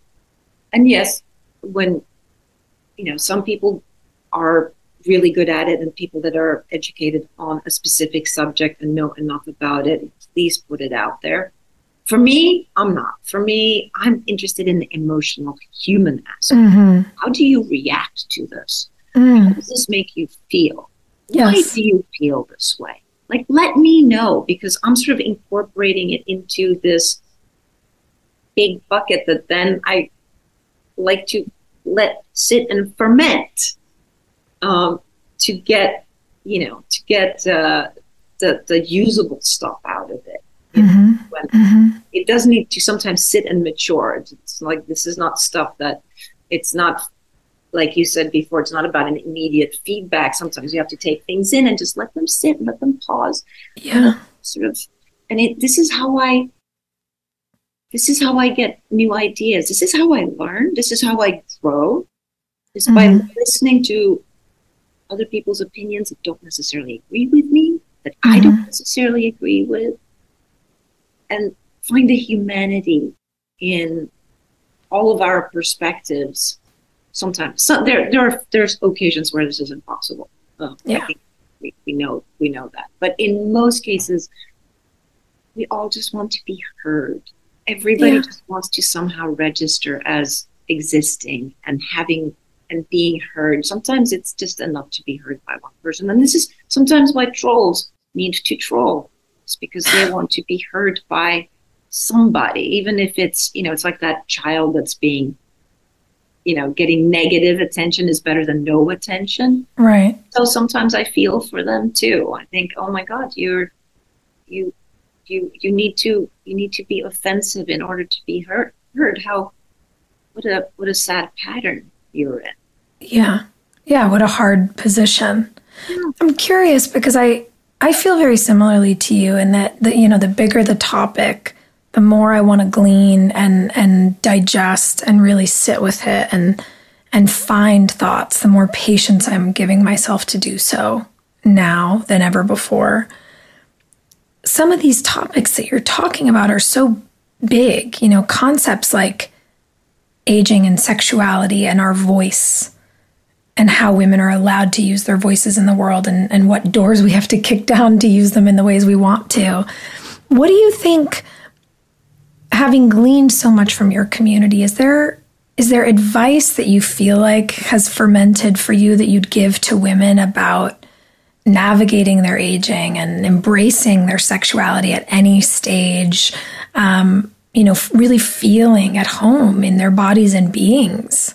And yes, when you know, some people are really good at it, and people that are educated on a specific subject and know enough about it, please put it out there. For me, I'm not. For me, I'm interested in the emotional human aspect. Mhm. How do you react to this? Mm. How does this make you feel? Yes. Why do you feel this way? Like, let me know because I'm sort of incorporating it into this big bucket that then I like to let sit and ferment um, to get, you know, to get uh, the, the usable stuff out of it. Mhm. When Mhm. it does need to sometimes sit and mature. It's- It's like this is not stuff that it's not like you said before. It's not about an immediate feedback. Sometimes you have to take things in and just let them sit, and let them pause. Yeah. Sort of, and it, this is how I. This is how I get new ideas. This is how I learn. This is how I grow. Is by Mhm. listening to other people's opinions that don't necessarily agree with me, that I don't Mhm. necessarily agree with, and find the humanity in all of our perspectives. Sometimes, so there, there are there's occasions where this is impossible. I Yeah. think we, we know we know that, but in most cases, we all just want to be heard. Everybody Yeah. just wants to somehow register as existing and having and being heard. Sometimes it's just enough to be heard by one person, and this is sometimes why trolls need to troll. It's because they want to be heard by somebody, even if it's you know it's like that child that's being you know getting negative attention is better than no attention Right. so sometimes i feel for them too i think oh my god you're you you you need to you need to be offensive in order to be heard heard how what a what a sad pattern you're in Yeah. Yeah, what a hard position. I'm curious because I I feel very similarly to you in that the you know the bigger the topic, the more I want to glean and and digest and really sit with it and and find thoughts, the more patience I'm giving myself to do so now than ever before. Some of these topics that you're talking about are so big, you know, concepts like aging and sexuality and our voice and how women are allowed to use their voices in the world and, and what doors we have to kick down to use them in the ways we want to. What do you think, having gleaned so much from your community, is there is there advice that you feel like has fermented for you that you'd give to women about navigating their aging and embracing their sexuality at any stage? Um, you know, really feeling at home in their bodies and beings.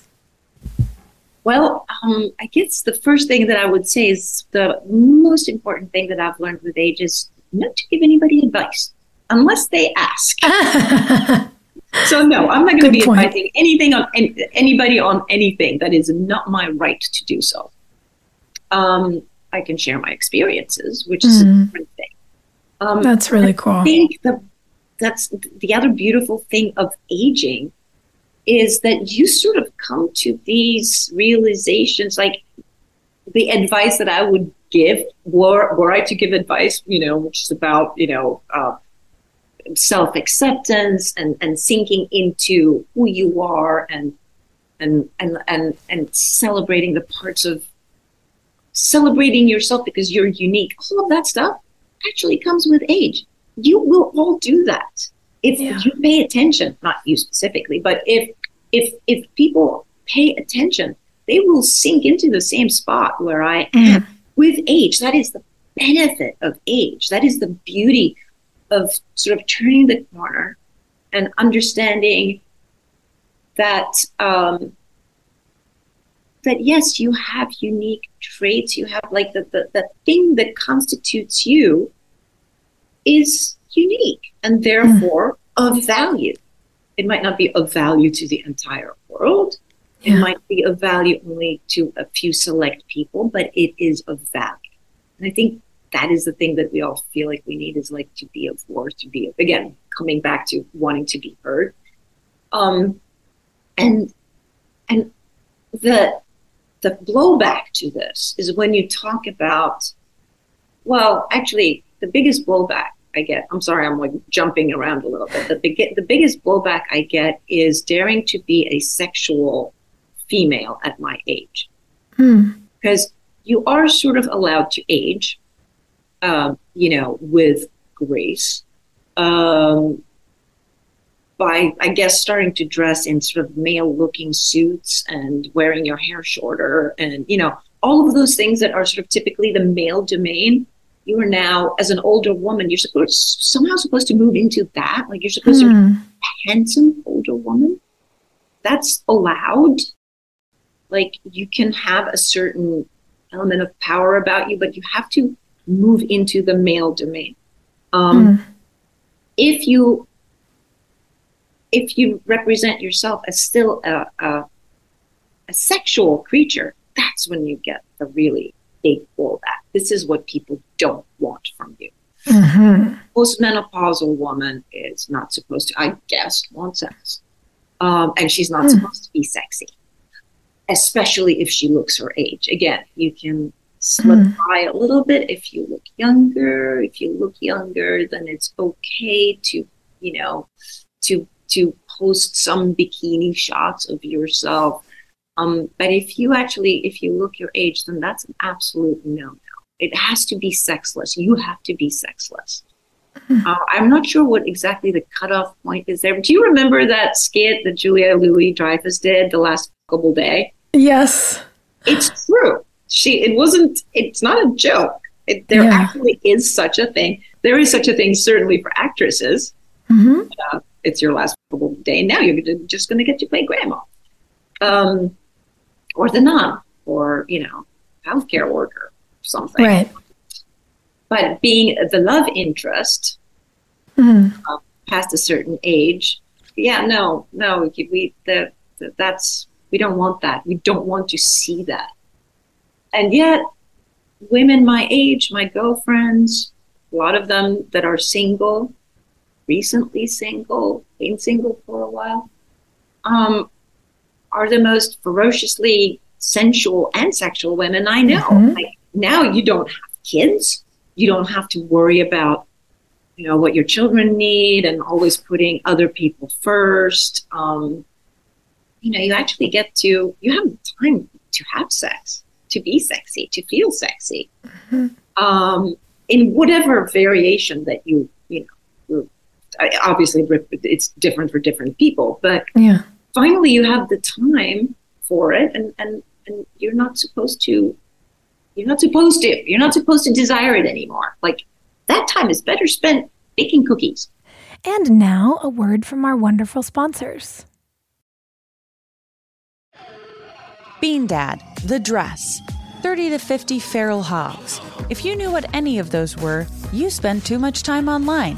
well um, i guess the first thing that i would say is the most important thing that i've learned with age is not to give anybody advice unless they ask so no i'm not going to be point. advising anything on any, anybody on anything that is not my right to do so um, i can share my experiences which is a Mhm. different thing um, That's really I cool. think the that's the other beautiful thing of aging is that you sort of come to these realizations like the advice that I would give were were I to give advice, you know, which is about, you know, uh, self acceptance and, and sinking into who you are and and and and and celebrating the parts of celebrating yourself because you're unique. All of that stuff actually comes with age. You will all do that if you pay attention. Not you specifically, but if if if people pay attention, they will sink into the same spot where I am with age. That is the benefit of age. That is the beauty of sort of turning the corner and understanding that um, that yes, you have unique traits. You have like the, the the thing that constitutes you is unique and therefore of value. It might not be of value to the entire world. It might be of value only to a few select people, but it is of value. And I think that is the thing that we all feel like we need is like to be of worth, to be again coming back to wanting to be heard. Um, and and the the blowback to this is when you talk about well, actually, the biggest blowback I get, I'm sorry, I'm like jumping around a little bit. The, big, the biggest blowback I get is daring to be a sexual female at my age Hmm. because you are sort of allowed to age, um, you know, with grace. Um, by, I guess, starting to dress in sort of male looking suits and wearing your hair shorter and, you know, all of those things that are sort of typically the male domain. You are now, as an older woman, you're supposed somehow supposed to move into that. Like you're supposed to Hmm. be a handsome older woman. That's allowed. Like you can have a certain element of power about you, but you have to move into the male domain. Um, If you if you represent yourself as still a, a a sexual creature, that's when you get the really big blowback. This is what people don't want from you. Mm-hmm. Postmenopausal woman is not supposed to, I guess, want sex, um, and she's not Hmm. supposed to be sexy especially if she looks her age. Again, you can slip Mm. by a little bit if you look younger. If you look younger, then it's okay to, you know, to to post some bikini shots of yourself. Um, but if you actually, if you look your age, then that's an absolute no no. It has to be sexless. You have to be sexless. Uh, I'm not sure what exactly the cutoff point is there. Do you remember that skit that Julia Louis Dreyfus did the last couple day? Yes. It's true. She. It wasn't. It's not a joke. It, there Yeah. actually is such a thing. There is such a thing, certainly for actresses. Mm-hmm. Uh, it's your last couple day. Now you're just going to get to play grandma, um, or the nun, or you know, healthcare worker, or something. Right. But being the love interest Mhm. uh, past a certain age, yeah, no, no, we, we the, the, that's we don't want that. We don't want to see that. And yet, women my age, my girlfriends, a lot of them that are single, recently single, been single for a while, um, are the most ferociously sensual and sexual women I know. Mhm. Like now, you don't have kids. You don't have to worry about you know what your children need and always putting other people first um, you know you actually get to you have time to have sex to be sexy to feel sexy um, in whatever variation that you you know obviously it's different for different people but Yeah. Finally you have the time for it and and and you're not supposed to you're not supposed to you're not supposed to desire it anymore like that time is better spent baking cookies And now a word from our wonderful sponsors. Bean Dad, The Dress, 30 to 50 Feral Hogs. If you knew what any of those were, you spend too much time online.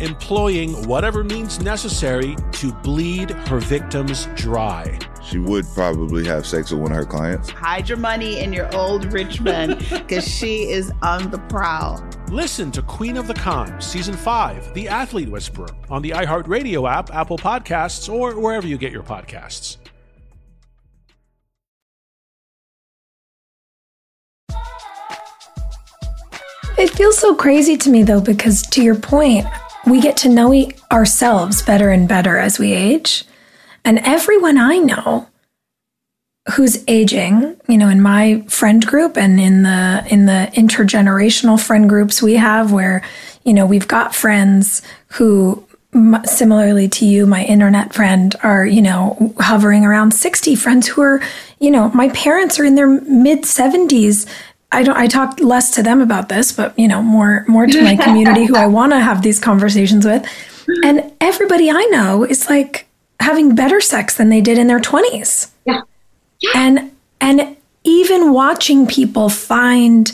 Employing whatever means necessary to bleed her victims dry. She would probably have sex with one of her clients. Hide your money in your old rich man because she is on the prowl. Listen to Queen of the Con, Season 5, The Athlete Whisperer, on the iHeartRadio app, Apple Podcasts, or wherever you get your podcasts. It feels so crazy to me though, because to your point, we get to know ourselves better and better as we age. And everyone I know who's aging, you know, in my friend group and in the in the intergenerational friend groups we have where, you know, we've got friends who similarly to you, my internet friend are, you know, hovering around 60 friends who are, you know, my parents are in their mid 70s I don't I talk less to them about this, but you know, more more to my community who I want to have these conversations with. And everybody I know is like having better sex than they did in their 20s. Yeah. yeah. And and even watching people find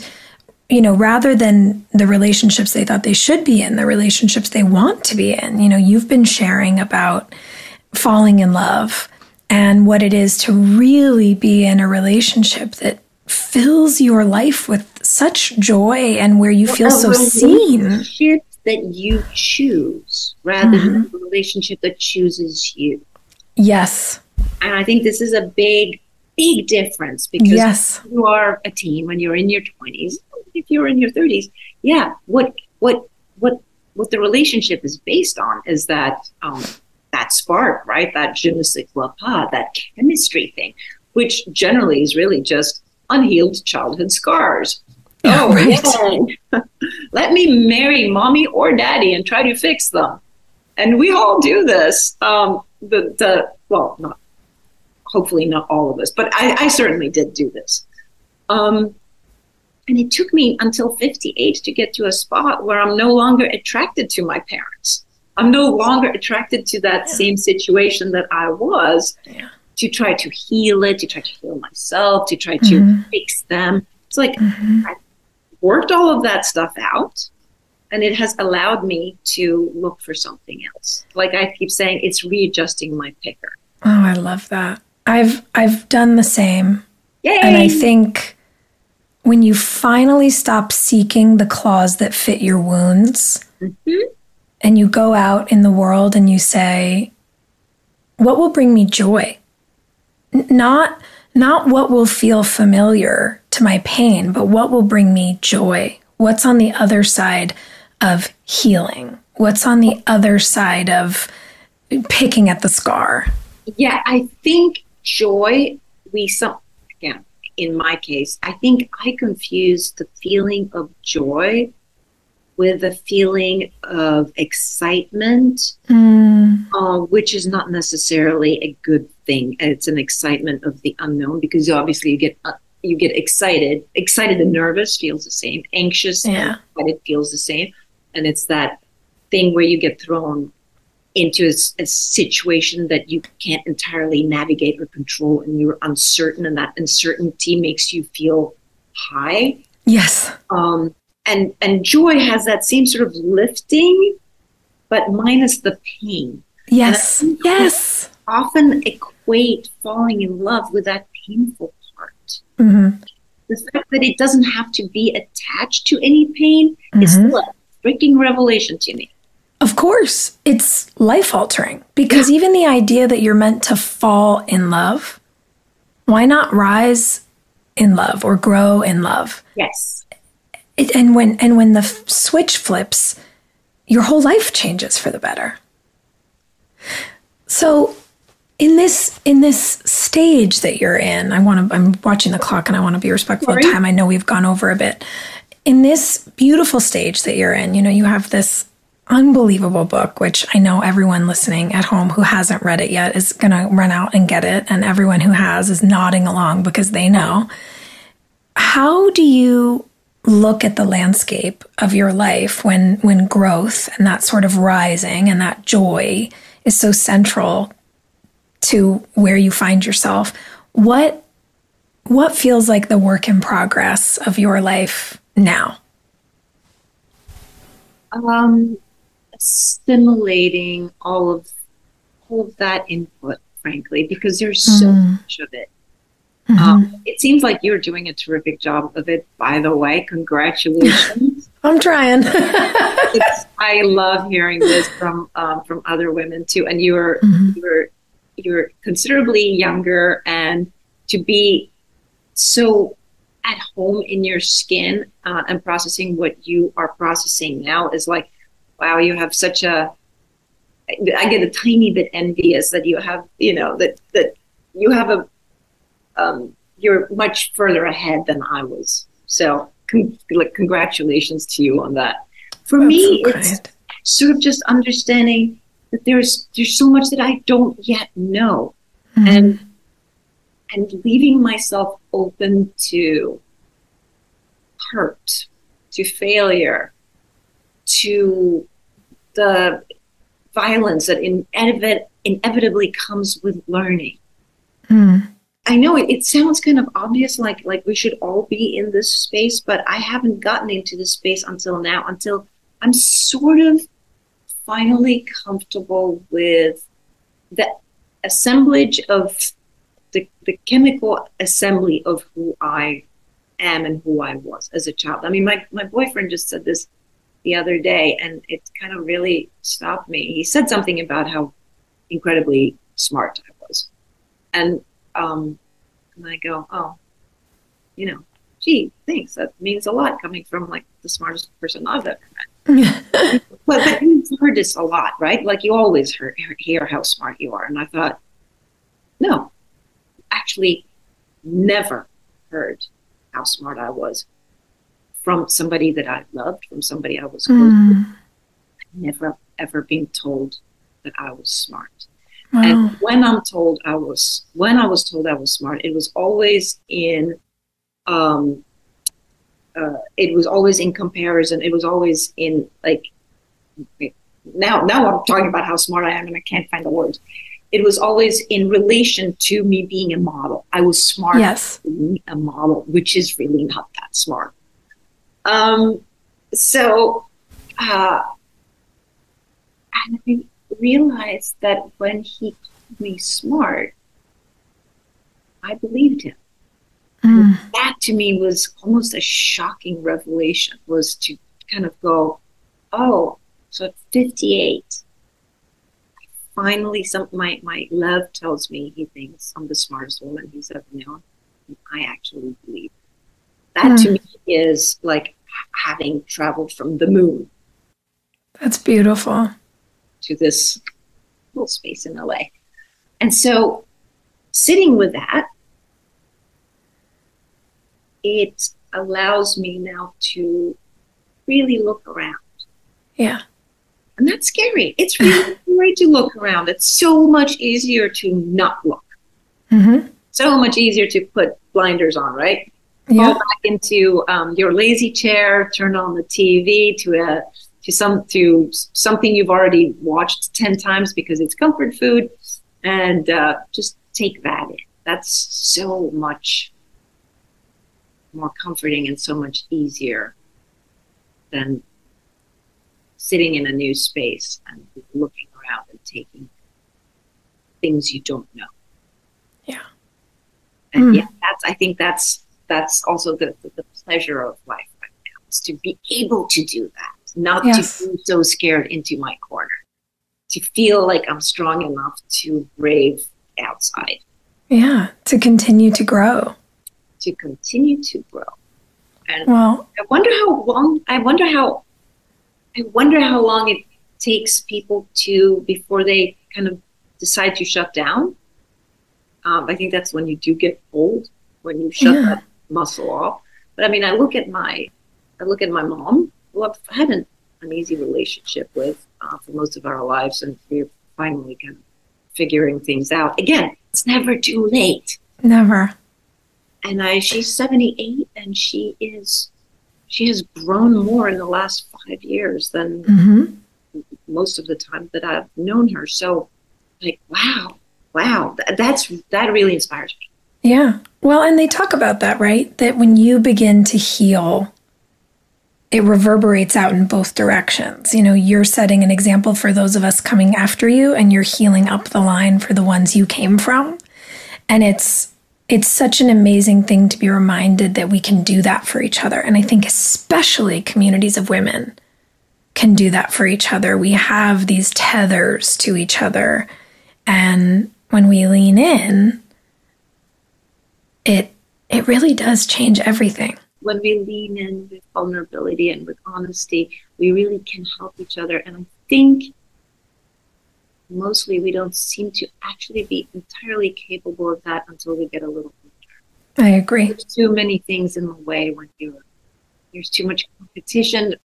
you know, rather than the relationships they thought they should be in, the relationships they want to be in. You know, you've been sharing about falling in love and what it is to really be in a relationship that fills your life with such joy and where you feel so seen. That you choose rather mm-hmm. than a relationship that chooses you. Yes. And I think this is a big, big difference because yes. you are a teen when you're in your 20s. If you're in your 30s, yeah, what, what, what, what the relationship is based on is that, um, that spark, right? That je ne sais quoi pas, that chemistry thing, which generally is really just unhealed childhood scars. Oh, right. Let me marry mommy or daddy and try to fix them. And we all do this. Um, the, the well, not hopefully not all of us, but I, I certainly did do this. Um, and it took me until 58 to get to a spot where I'm no longer attracted to my parents. I'm no longer attracted to that yeah. same situation that I was. Yeah to try to heal it, to try to heal myself, to try to mm-hmm. fix them. It's like mm-hmm. I worked all of that stuff out and it has allowed me to look for something else. Like I keep saying, it's readjusting my picker. Oh, I love that. I've I've done the same. Yay! And I think when you finally stop seeking the claws that fit your wounds Mm-hmm. and you go out in the world and you say, what will bring me joy? Not not what will feel familiar to my pain, but what will bring me joy? What's on the other side of healing? What's on the other side of picking at the scar? Yeah, I think joy, we some, again, in my case, I think I confuse the feeling of joy with a feeling of excitement, uh, which is not necessarily a good thing. It's an excitement of the unknown because obviously you get uh, you get excited. Excited and nervous feels the same. Anxious Yeah. but it feels the same, and it's that thing where you get thrown into a situation that you can't entirely navigate or control, and you're uncertain, and that uncertainty makes you feel high Yes. um, and and joy has that same sort of lifting, but minus the pain. Yes. And I think Yes. Often equate falling in love with that painful part. hmm The fact that it doesn't have to be attached to any pain is Mhm. still a freaking revelation to me. Of course, it's life altering because even the idea that you're meant to fall in love, why not rise in love or grow in love? Yes. It, and when and when the f- switch flips, your whole life changes for the better. So, in this in this stage that you're in, I want to. I'm watching the clock, and I want to be respectful of time. I know we've gone over a bit. In this beautiful stage that you're in, you know, you have this unbelievable book, which I know everyone listening at home who hasn't read it yet is going to run out and get it, and everyone who has is nodding along because they know. How do you look at the landscape of your life when when growth and that sort of rising and that joy is so central to where you find yourself? What what feels like the work in progress of your life now? Um, assimilating all of all of that input, frankly, because there's so Mm. much of it. Mm-hmm. Um, it seems like you're doing a terrific job of it. By the way, congratulations. I'm trying. I love hearing this from um, from other women too. And you're you're you're considerably younger, and to be so at home in your skin uh, and processing what you are processing now is like, wow, you have such a. I get a tiny bit envious that you have, you know, that that you have a um, you're much further ahead than I was. So, con- like, congratulations to you on that. For me, it's sort of just understanding that there's there's so much that I don't yet know, and and leaving myself open to hurt, to failure, to the violence that inevit- inevitably comes with learning. I know it, it sounds kind of obvious, like like we should all be in this space, but I haven't gotten into this space until now, until I'm sort of finally comfortable with the assemblage of the, the chemical assembly of who I am and who I was as a child. I mean, my, my boyfriend just said this the other day, and it kind of really stopped me. He said something about how incredibly smart I was. And um, and I go, oh, you know, gee, thanks. That means a lot coming from like the smartest person I've ever met. but, but you've heard this a lot, right? Like you always hear, hear how smart you are. And I thought, no, actually, never heard how smart I was from somebody that I loved, from somebody I was close with. Never ever been told that I was smart. Wow. And when I'm told I was, when I was told I was smart, it was always in, um, uh, it was always in comparison. It was always in like, now, now I'm talking about how smart I am, and I can't find the words. It was always in relation to me being a model. I was smart, Yes. being a model, which is really not that smart. Um, so, uh, and I realized that when he called me smart, I believed him. And that to me was almost a shocking revelation was to kind of go, oh, so at 58, finally some my my love tells me he thinks I'm the smartest woman he's ever known. And I actually believe that to Hmm. me is like having traveled from the moon That's beautiful. To this little space in LA. And so sitting with that, it allows me now to really look around. Yeah. And that's scary. It's really scary to look around. It's so much easier to not look. Mm-hmm. So much easier to put blinders on, right? Yeah. Fall back into um, your lazy chair, turn on the TV to a to some to something you've already watched ten times because it's comfort food, and uh, just take that in. That's so much more comforting and so much easier than sitting in a new space and looking around and taking things you don't know. Yeah. And Mm. yeah, that's I think that's that's also the, the, the pleasure of life right now is to be able to do that, not Yes. to be so scared into my corner, to feel like I'm strong enough to brave outside, Yeah. To continue to grow. to continue to grow. And Well, I wonder how long. I wonder how. I wonder how long it takes people to before they kind of decide to shut down. Um, I think that's when you do get old, when you shut Yeah. that muscle off. But I mean, I look at my, I look at my mom, who I've had an uneasy relationship with uh, for most of our lives, and we're finally kind of figuring things out. Again, it's never too late never. and I she's 78 and she is she has grown more in the last five years than Mm-hmm. most of the time that I've known her. So like wow, wow, th- that's that really inspires me. Yeah. Well, and they talk about that, right? That when you begin to heal, it reverberates out in both directions. You know, you're setting an example for those of us coming after you, and you're healing up the line for the ones you came from. And it's it's such an amazing thing to be reminded that we can do that for each other. And I think especially communities of women can do that for each other. We have these tethers to each other. And when we lean in, it it really does change everything. When we lean in with vulnerability and with honesty, we really can help each other. And I think mostly we don't seem to actually be entirely capable of that until we get a little older. I agree. there's too many things in the way when you're there's too much competition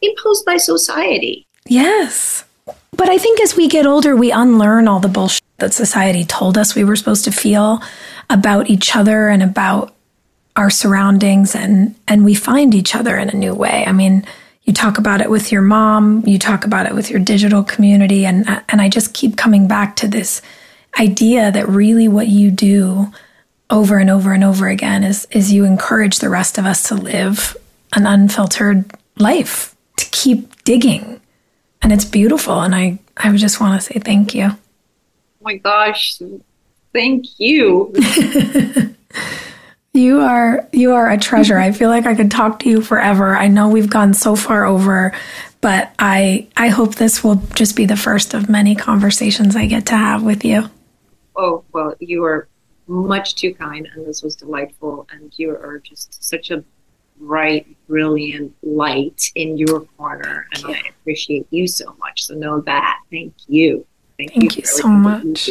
imposed by society. Yes. But I think as we get older, we unlearn all the bullshit that society told us we were supposed to feel about each other and about our surroundings and and we find each other in a new way. I mean, you talk about it with your mom, you talk about it with your digital community and and I just keep coming back to this idea that really what you do over and over and over again is is you encourage the rest of us to live an unfiltered life, to keep digging. And it's beautiful and I I just want to say thank you. Oh my gosh, thank you. You are you are a treasure. I feel like I could talk to you forever. I know we've gone so far over, but I I hope this will just be the first of many conversations I get to have with you. oh well, you are much too kind, and this was delightful. And you are just such a bright, brilliant light in your corner, and I appreciate you so much. So know that. Thank you. Thank, Thank you for so you much.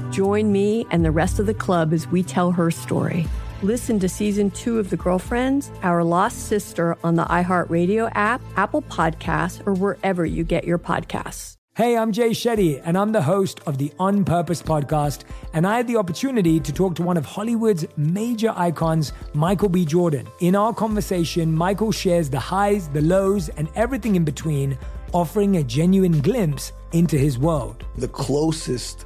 Join me and the rest of the club as we tell her story. Listen to season two of The Girlfriends, Our Lost Sister on the iHeartRadio app, Apple Podcasts, or wherever you get your podcasts. Hey, I'm Jay Shetty, and I'm the host of the On Purpose podcast. And I had the opportunity to talk to one of Hollywood's major icons, Michael B. Jordan. In our conversation, Michael shares the highs, the lows, and everything in between, offering a genuine glimpse into his world. The closest